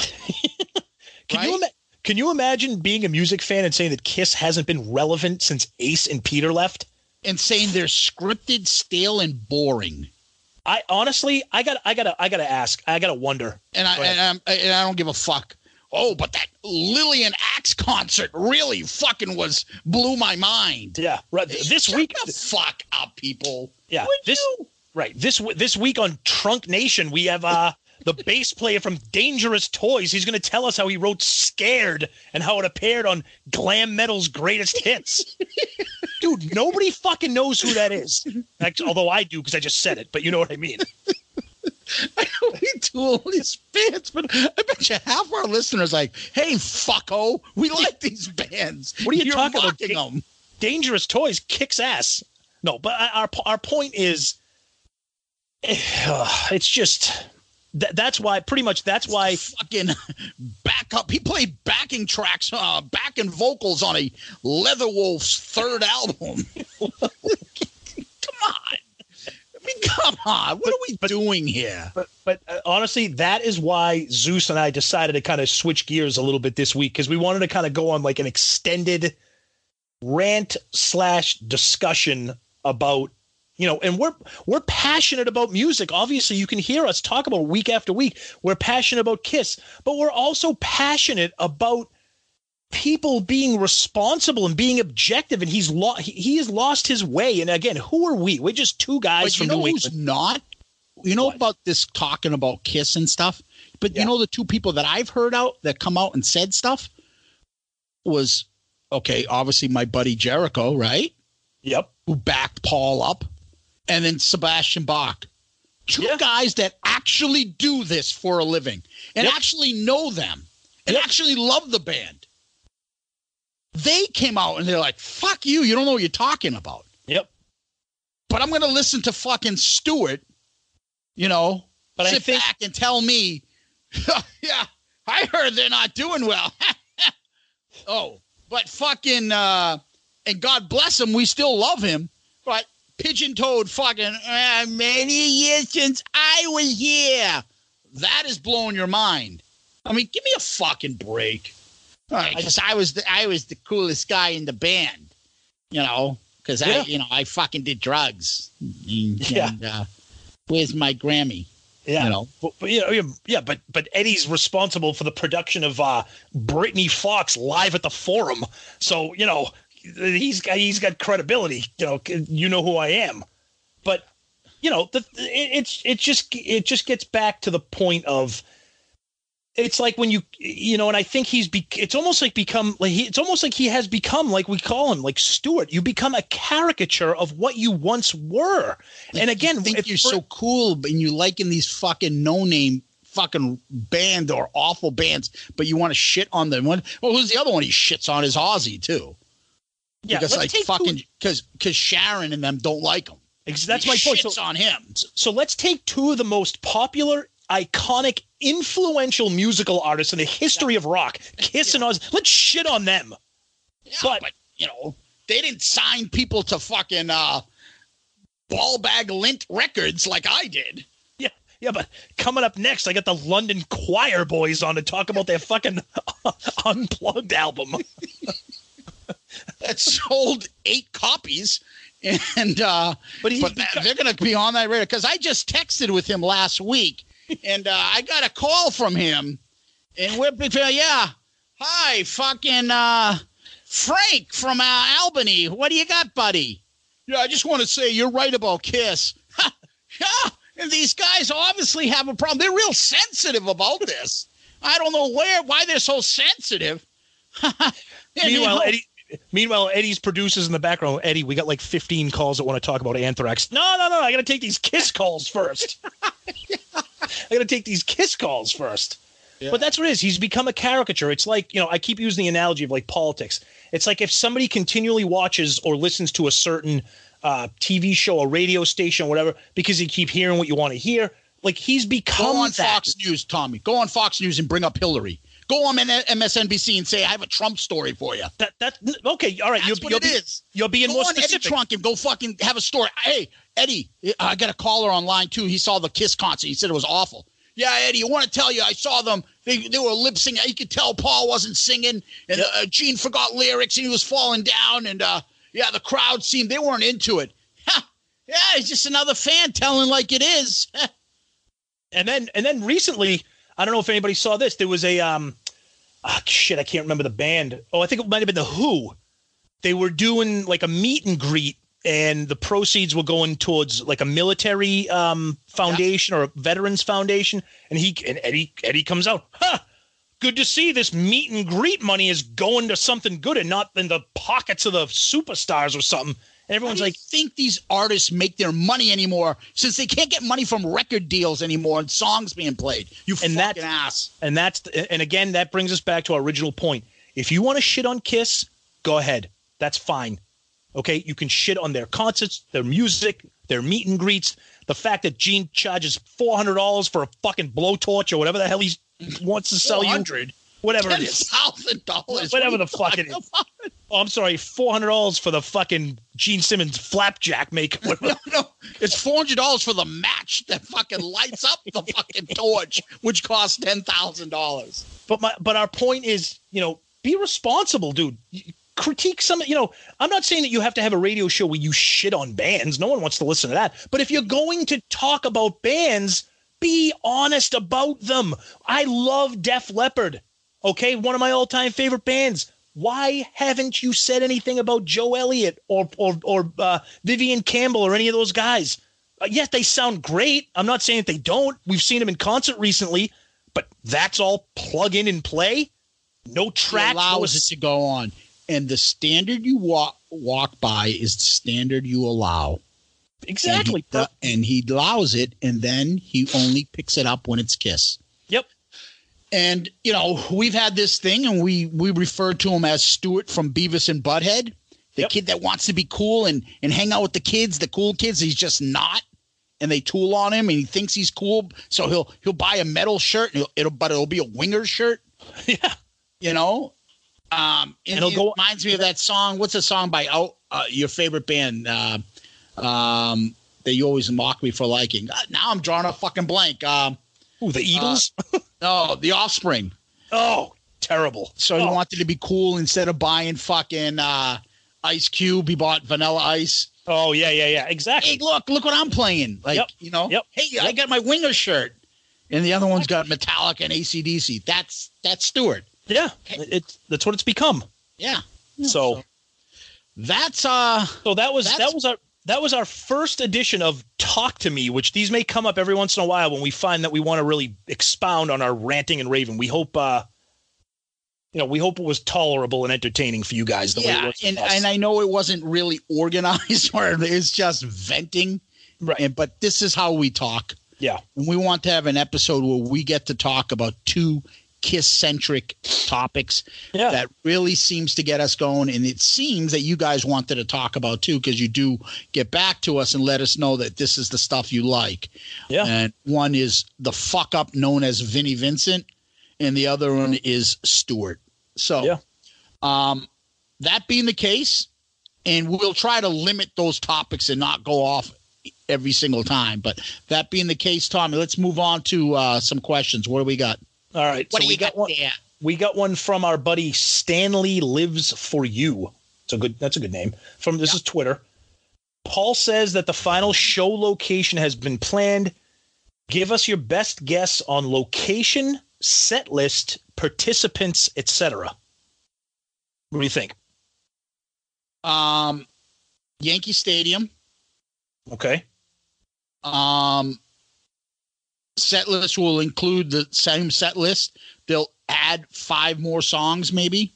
Can you Right? ima- can you imagine being a music fan and saying that Kiss hasn't been relevant since Ace and Peter left? And saying they're scripted, stale, and boring. I honestly, I got, I gotta, I gotta ask, I gotta wonder. And I Go ahead. and, I'm, and I don't give a fuck. Oh, but that Lillian Axe concert really fucking was blew my mind. Yeah, right. This Shut week, the fuck up, people. yeah, Would this you? right this this week on Trunk Nation, we have uh the bass player from Dangerous Toys. He's going to tell us how he wrote "Scared" and how it appeared on Glam Metal's Greatest Hits. Dude, nobody fucking knows who that is. Although I do because I just said it, but you know what I mean. I know we do all these bands, but I bet you half our listeners like, "Hey, fucko, we like these bands. What are you You're talking about? them?" Dangerous Toys kicks ass. No, but our our point is, it's just that, that's why pretty much that's why fucking back up. He played backing tracks, uh, backing vocals on a Leatherwolf's third album. come on. Mean, come on. What are we doing here? But but uh, honestly, that is why Zeus and I decided to kind of switch gears a little bit this week because we wanted to kind of go on like an extended rant slash discussion about you know, and we're we're passionate about music. Obviously, you can hear us talk about week after week. We're passionate about Kiss, but we're also passionate about people being responsible and being objective. And he's lost he, he has lost his way. And again, who are we? We're just two guys But from you know New who's England. not? You know What? about this talking about Kiss and stuff? But Yeah. you know the two people that I've heard out that come out and said stuff was okay, obviously my buddy Jericho, right? Yep. Who backed Paul up, and then Sebastian Bach. Two Yeah. guys that actually do this for a living and Yep. actually know them and Yep. actually love the band. They came out and they're like, fuck you, you don't know what you're talking about Yep. but I'm going to listen to fucking Stewart, you know, But I sit think- back and tell me, yeah, I heard they're not doing well. oh, but fucking, uh, and God bless him, we still love him, but pigeon toed fucking, uh, many years since I was here. That is blowing your mind. I mean, give me a fucking break. Because I was the, I was the coolest guy in the band, you know. Because Yeah. I, you know, I fucking did drugs. And, Yeah. and, uh, where's my Grammy? Yeah. You know, But, but you know, yeah, yeah, but but Eddie's responsible for the production of uh Britny Fox live at the Forum. So you know, he's got he's got credibility. You know, you know who I am. But you know, the it, it's it just it just gets back to the point of it's like when you you know and i think he's be, it's almost like become like he, it's almost like he has become like we call him like Stewart. you become a caricature of what you once were and again you think you're so cool, and you liking these fucking no name fucking band or awful bands, but you want to shit on them. One, well, who's the other one? He shits on his Ozzy too, yeah, because like take fucking because because Sharon and them don't like him. That's He my point. So, on him. so let's take two of the most popular, iconic, influential musical artists in the history of rock, Kiss and Oz. Let's shit on them. Yeah, But- but, you know, they didn't sign people to fucking uh ball bag lint records like I did. Yeah, yeah, but coming up next, I got the London Quireboys on to talk about their fucking unplugged album. that sold eight copies, and uh, But he's but they're going to be on that radar because I just texted with him last week, and uh, I got a call from him, and we're big fan. Yeah, hi, fucking uh, Frank from uh, Albany. What do you got, buddy? Yeah, I just want to say you're right about Kiss. yeah, and these guys obviously have a problem. They're real sensitive about this. I don't know where why they're so sensitive. Meanwhile, Eddie. Meanwhile, Eddie's producers in the background. Eddie, we got like 15 calls that want to talk about Anthrax. No, no, no. I got to take these Kiss calls first. I got to take these Kiss calls first. But that's what it is. He's become a caricature. It's like, you know, I keep using the analogy of like politics. It's like if somebody continually watches or listens to a certain uh, TV show, a radio station, whatever, because you keep hearing what you want to hear. Like he's become Go on that. Fox News, Tommy. Go on Fox News and bring up Hillary. Go on MSNBC and say I have a Trump story for you. That that okay, all right. That's you're, what you're, it be- is. you're being Go more on Eddie. Trunk and go fucking have a story. Hey, Eddie, I got a caller online too. He saw the Kiss concert. He said it was awful. Yeah, Eddie, I want to tell you, I saw them. They they were lip syncing. You could tell Paul wasn't singing, and uh, Gene forgot lyrics, and he was falling down. And uh, yeah, the crowd seemed they weren't into it. Yeah, he's just another fan telling like it is. And then and then recently, I don't know if anybody saw this. There was a um, ah, shit, I can't remember the band. Oh, I think it might have been the Who. They were doing like a meet and greet, and the proceeds were going towards like a military um foundation or a veterans foundation. And he and Eddie Eddie comes out, huh? Good to see this meet and greet money is going to something good and not in the pockets of the superstars or something. Everyone's like, think these artists make their money anymore since they can't get money from record deals anymore and songs being played? You And fucking that's- ass. And that's and again that brings us back to our original point. If you want to shit on Kiss, go ahead. That's fine. Okay, you can shit on their concerts, their music, their meet and greets. The fact that Gene charges four hundred dollars for a fucking blowtorch or whatever the hell he wants to sell you, 400? whatever it is, thousand dollars. whatever the fuck it is. Oh, I'm sorry, four hundred dollars for the fucking Gene Simmons flapjack make. No, no, it's four hundred dollars for the match that fucking lights up the fucking torch, which costs ten thousand dollars. But my but our point is, you know, be responsible, dude. Critique some, you know, I'm not saying that you have to have a radio show where you shit on bands. No one wants to listen to that. But if you're going to talk about bands, be honest about them. I love Def Leppard. Okay, one of my all-time favorite bands. Why haven't you said anything about Joe Elliott or or or uh, Vivian Campbell or any of those guys? Uh, yes, they sound great. I'm not saying that they don't. We've seen them in concert recently, but that's all plug in and play. No track. Allows it to go on, and the standard you walk walk by is the standard you allow. exactly. And he, and he allows it, and then he only picks it up when it's Kiss. Yep. And you know, we've had this thing, and we we refer to him as Stuart from Beavis and Butthead, the Yep. kid that wants to be cool and and hang out with the kids, the cool kids. He's just not, and they tool on him, and he thinks he's cool, so he'll he'll buy a metal shirt, and it'll but it'll be a winger shirt, Yeah. you know. Um, and, it go- reminds me of that song. What's the song by oh, uh, your favorite band? Uh, um, that you always mock me for liking. Uh, now I'm drawing a fucking blank. Um, Ooh, the Eagles. no, The Offspring. oh, terrible. So he Oh, wanted to be cool instead of buying fucking uh, Ice Cube. He bought Vanilla Ice. Oh yeah, yeah, yeah. Exactly. Hey, look, look what I'm playing. Like, Yep. you know, Yep. hey, I got my winger shirt. And the other one's got Metallica and ACDC. That's that's Stewart. Yeah, it's that's what it's become. Yeah. So, That's uh so that was that was our that was our first edition of Talk to Me, which these may come up every once in a while when we find that we want to really expound on our ranting and raving. We hope, uh you know, we hope it was tolerable and entertaining for you guys. The way it yeah, was and and I know it wasn't really organized or it's just venting. Right. And but this is how we talk. yeah, And we want to have an episode where we get to talk about two kiss centric topics yeah, that really seems to get us going. And it seems that you guys wanted to talk about too, because you do get back to us and let us know that this is the stuff you like. yeah. And one is the fuck up known as Vinnie Vincent, and the other one is Stewart. So, Yeah. um, that being the case, and we'll try to limit those topics and not go off every single time. But that being the case, Tommy, let's move on to uh, some questions. What do we got? All right. What so do we you got got one. We got one from our buddy Stanley Lives for You. It's a good. That's a good name. From this is Twitter. Paul says that the final show location has been planned. Give us your best guess on location, set list, participants, etc. What do you think? Um, Yankee Stadium. Okay. Um, set list will include the same set list. They'll add five more songs, maybe,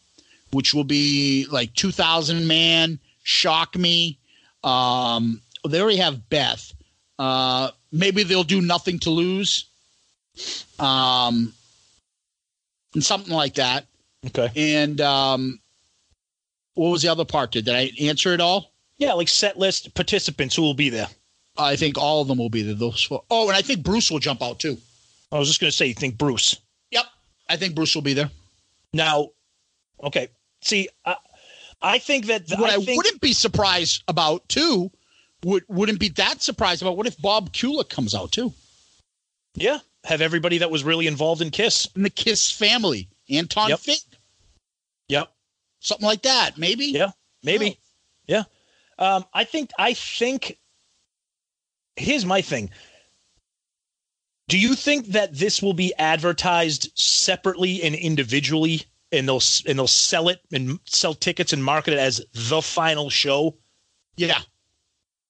which will be like 2000 Man, Shock Me. Um, they already have Beth. Uh, maybe they'll do Nothing to Lose. Um, and something like that. Okay. And um, what was the other part? Did did I answer it all? Yeah, like set list, participants who will be there. I think all of them will be there. Those. Oh, and I think Bruce will jump out too. I was just going to say, you think Bruce? Yep, I think Bruce will be there. Now, okay. See, I, I think that What I, think, wouldn't be surprised about too would wouldn't be that surprised about what if Bob Kulick comes out too yeah, have everybody that was really involved in Kiss. and the Kiss family, Anton Yep. Fig, Yep. something like that, maybe. Yeah, maybe. Yeah. Um, I think I think here's my thing. Do you think that this will be advertised separately and individually and they'll and they'll sell it and sell tickets and market it as the final show? Yeah,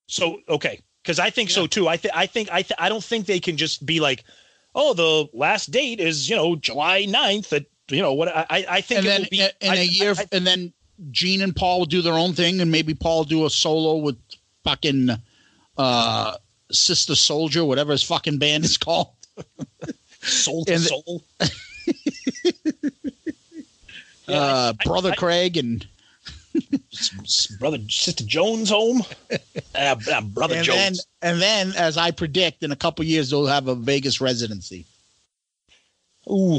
So okay, because I think so too. I think I think I th- I don't think they can just be like, oh, the last date is you know July 9th at you know what I I- I think and it then will be in I- a year, I- and then Gene and Paul will do their own thing, and maybe Paul do a solo with fucking uh, Sister Soldier, whatever his fucking band is called. soul to soul. Yeah, uh, I- Brother I- Craig and brother sister Jones home. Uh, uh, brother and then Jones. and then as I predict, in a couple years they'll have a Vegas residency. Ooh,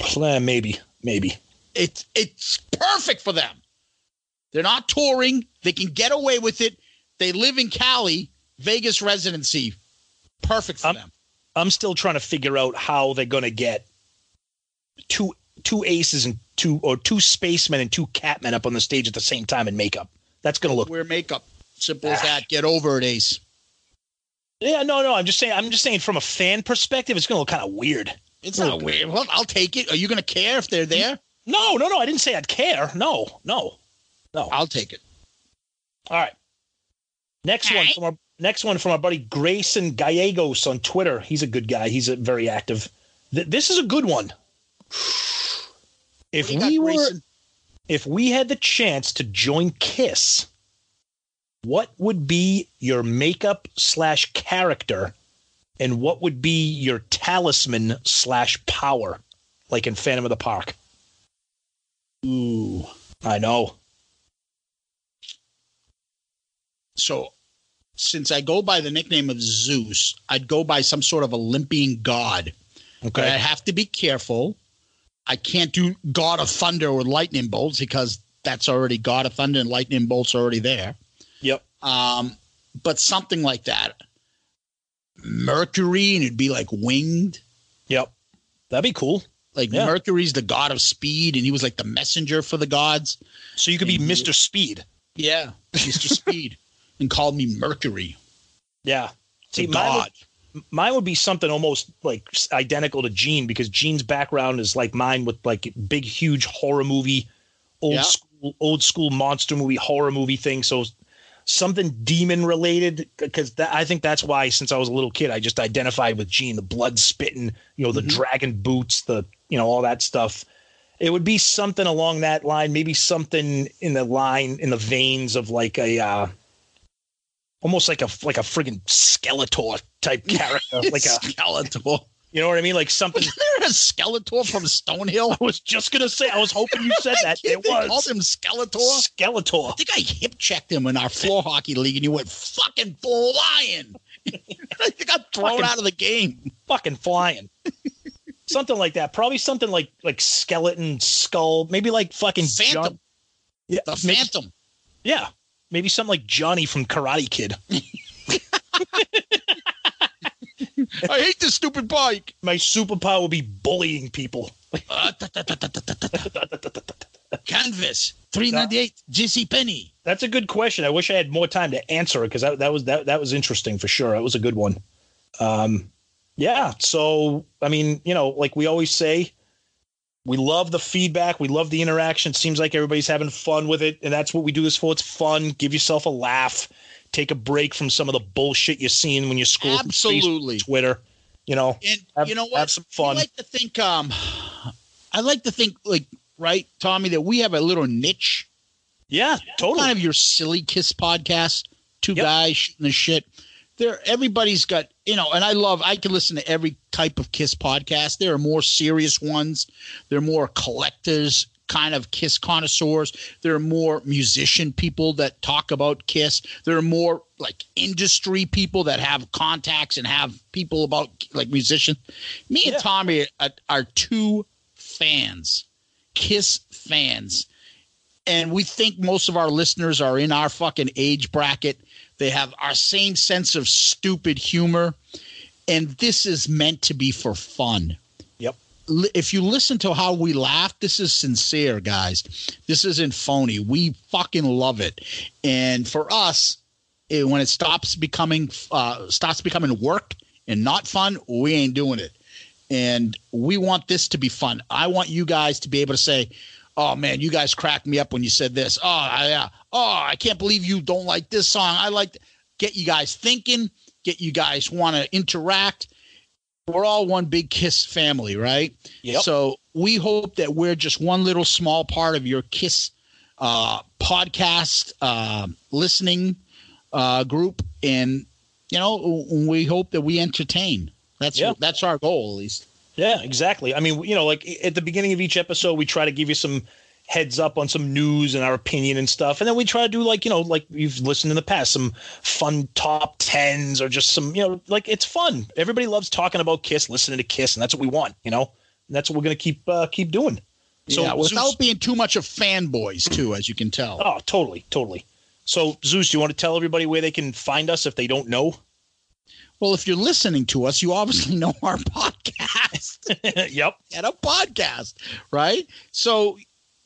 plan maybe, maybe. It's it's perfect for them. They're not touring. They can get away with it. They live in Cali, Vegas residency. Perfect for Um, them. I'm still trying to figure out how they're gonna get two two aces and two or two spacemen and two catmen up on the stage at the same time in makeup. That's gonna look. Wear makeup. Simple as that. Get over it, Ace. Yeah, no, no. I'm just saying. I'm just saying from a fan perspective, it's gonna look kind of weird. It's not weird. Well, I'll take it. Are you going to care if they're there? No, no, no. I didn't say I'd care. No, no, no. I'll take it. All right. Next All one right. from our next one from our buddy Grayson Gallegos on Twitter. He's a good guy. He's a very active. Th- this is a good one. If What do you got, we were Grayson? if we had the chance to join Kiss, what would be your makeup slash character, and what would be your talisman slash power, like in Phantom of the Park? Ooh. I know. So, since I go by the nickname of Zeus, I'd go by some sort of Olympian god. But I have to be careful. I can't do God of Thunder with lightning bolts because that's already God of Thunder and lightning bolts are already there. Yep. Um, but something like that. Mercury and it'd be like winged. Yep. That'd be cool. Like Yeah. Mercury's the god of speed, and he was like the messenger for the gods. So you could be And you- Mr. Speed. Yeah, Mr. Speed, and called me Mercury. Yeah. See, See, mine would, mine would be something almost like identical to Gene because Gene's background is like mine with like big, huge horror movie, old Yeah. school, old school monster movie, horror movie thing. So something demon related because I think that's why since I was a little kid I just identified with Gene, the blood spitting, you know, the Mhm. dragon boots, the you know all that stuff. It would be something along that line, maybe something in the line in the veins of like a uh almost like a like a friggin' Skeletor type character, like a Skeletor. you know what I mean, like something. Wasn't there a Skeletor from Stonehill? I was just gonna say, I was hoping you said that. It called him Skeletor. Skeletor. I think I hip checked him in our floor hockey league, and he went fucking flying. I got thrown Fucking- out of the game. fucking flying. something like that. Probably something like like skeleton skull. Maybe like fucking Phantom. John- Yeah, The maybe- Phantom. yeah, maybe something like Johnny from Karate Kid. I hate this stupid bike. My superpower will be bullying people. Uh, Canvas, three ninety eight, JC Penney. That's a good question. I wish I had more time to answer it because that, that was that that was interesting for sure. That was a good one. Um, yeah. So I mean, you know, like we always say, we love the feedback. We love the interaction. It seems like everybody's having fun with it, and that's what we do this for. It's fun. Give yourself a laugh. Take a break from some of the bullshit you're seeing when you scroll through Absolutely. Twitter. You know, And have, you know what? Have some fun. I like to think. Um, I like to think like right, Tommy, that we have a little niche. yeah, totally. Kind of your silly kiss podcast. Two Yep. guys shooting the shit. There, everybody's got you know, and I love. I can listen to every type of kiss podcast. There are more serious ones. There are more collectors, kind of kiss connoisseurs. There are more musician people that talk about kiss. There are more like industry people that have contacts and have people about like musicians. Me and Yeah. Tommy are, are two fans, Kiss fans, and we think most of our listeners are in our fucking age bracket. They have our same sense of stupid humor, and this is meant to be for fun. Yep. If you listen to how we laugh, this is sincere, guys. This isn't phony. We fucking love it, and for us, it, when it stops becoming uh, stops becoming work and not fun, we ain't doing it. And we want this to be fun. I want you guys to be able to say, "Oh man, you guys cracked me up when you said this." Oh, I, uh, oh, I can't believe you don't like this song. I like get you guys thinking, get you guys want to interact. We're all one big Kiss family, right? Yep. So we hope that we're just one little small part of your Kiss uh, podcast uh, listening uh, group, and you know we hope that we entertain. That's Yeah. that's our goal, at least. Yeah, exactly. I mean, you know, like at the beginning of each episode, we try to give you some heads up on some news and our opinion and stuff. And then we try to do like, you know, like you've listened in the past, some fun top tens or just some, you know, like it's fun. Everybody loves talking about Kiss, listening to Kiss, and that's what we want, you know? And that's what we're gonna keep uh, keep doing. So yeah, without Zeus- being too much of fanboys too, as you can tell. Oh, totally, totally. So Zeus, do you want to tell everybody where they can find us if they don't know? Well, if you're listening to us, you obviously know our podcast. yep. at a podcast, right? So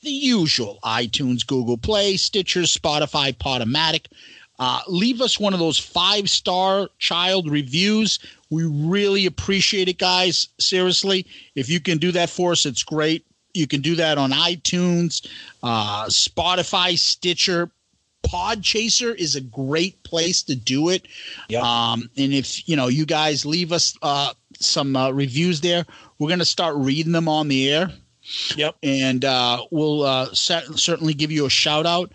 the usual iTunes, Google Play, Stitcher, Spotify, Podomatic. Uh, leave us one of those five star child reviews. We really appreciate it, guys. Seriously, if you can do that for us, it's great. You can do that on iTunes, uh, Spotify, Stitcher. Podchaser is a great place to do it. Yep. Um, and if you know you guys leave us uh, some uh, reviews there, we're going to start reading them on the air Yep. and uh, we'll uh, cer- certainly give you a shout out.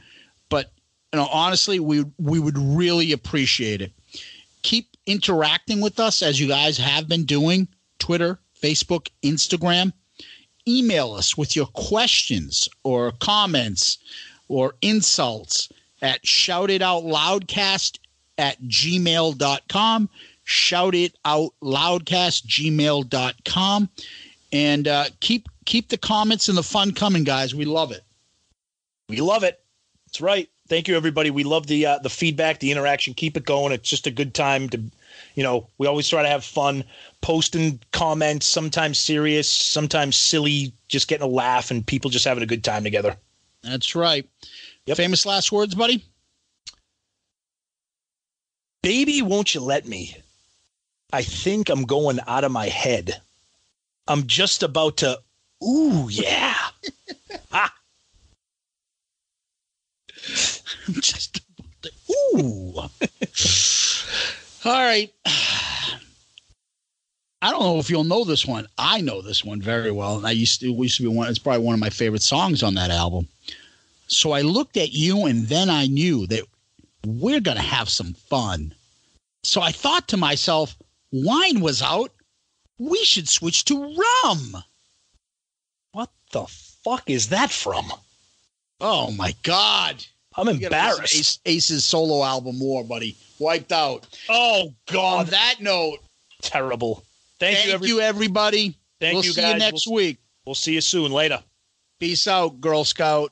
But you know, honestly, we we would really appreciate it. Keep interacting with us as you guys have been doing. Twitter, Facebook, Instagram. Email us with your questions or comments or insults at shoutitoutloudcast at gmail.com. Shout it out loudcast gmail.com and uh, keep keep the comments and the fun coming, guys. We love it. We love it. That's right. Thank you, everybody. We love the uh, the feedback, the interaction. Keep it going. It's just a good time to, you know, we always try to have fun, posting comments, sometimes serious, sometimes silly, just getting a laugh and people just having a good time together. That's right. Yep. Famous last words, buddy. Baby, won't you let me? I think I'm going out of my head. I'm just about to. Ooh, yeah. Ah. I'm just about to- ooh. All right. I don't know if you'll know this one. I know this one very well. And I used to used to be one. It's probably one of my favorite songs on that album. So I looked at you, and then I knew that we're gonna have some fun. So I thought to myself, wine was out. We should switch to rum. What the fuck is that from? Oh my God. I'm You gotta listen to embarrassed. Ace, Ace's solo album War, buddy. Wiped out. Oh, God. On that note, Terrible. Thank, thank, you, you, everybody. everybody. Thank we'll you, see guys. you next we'll, week. we'll see you soon. Later. Peace out, Girl Scout.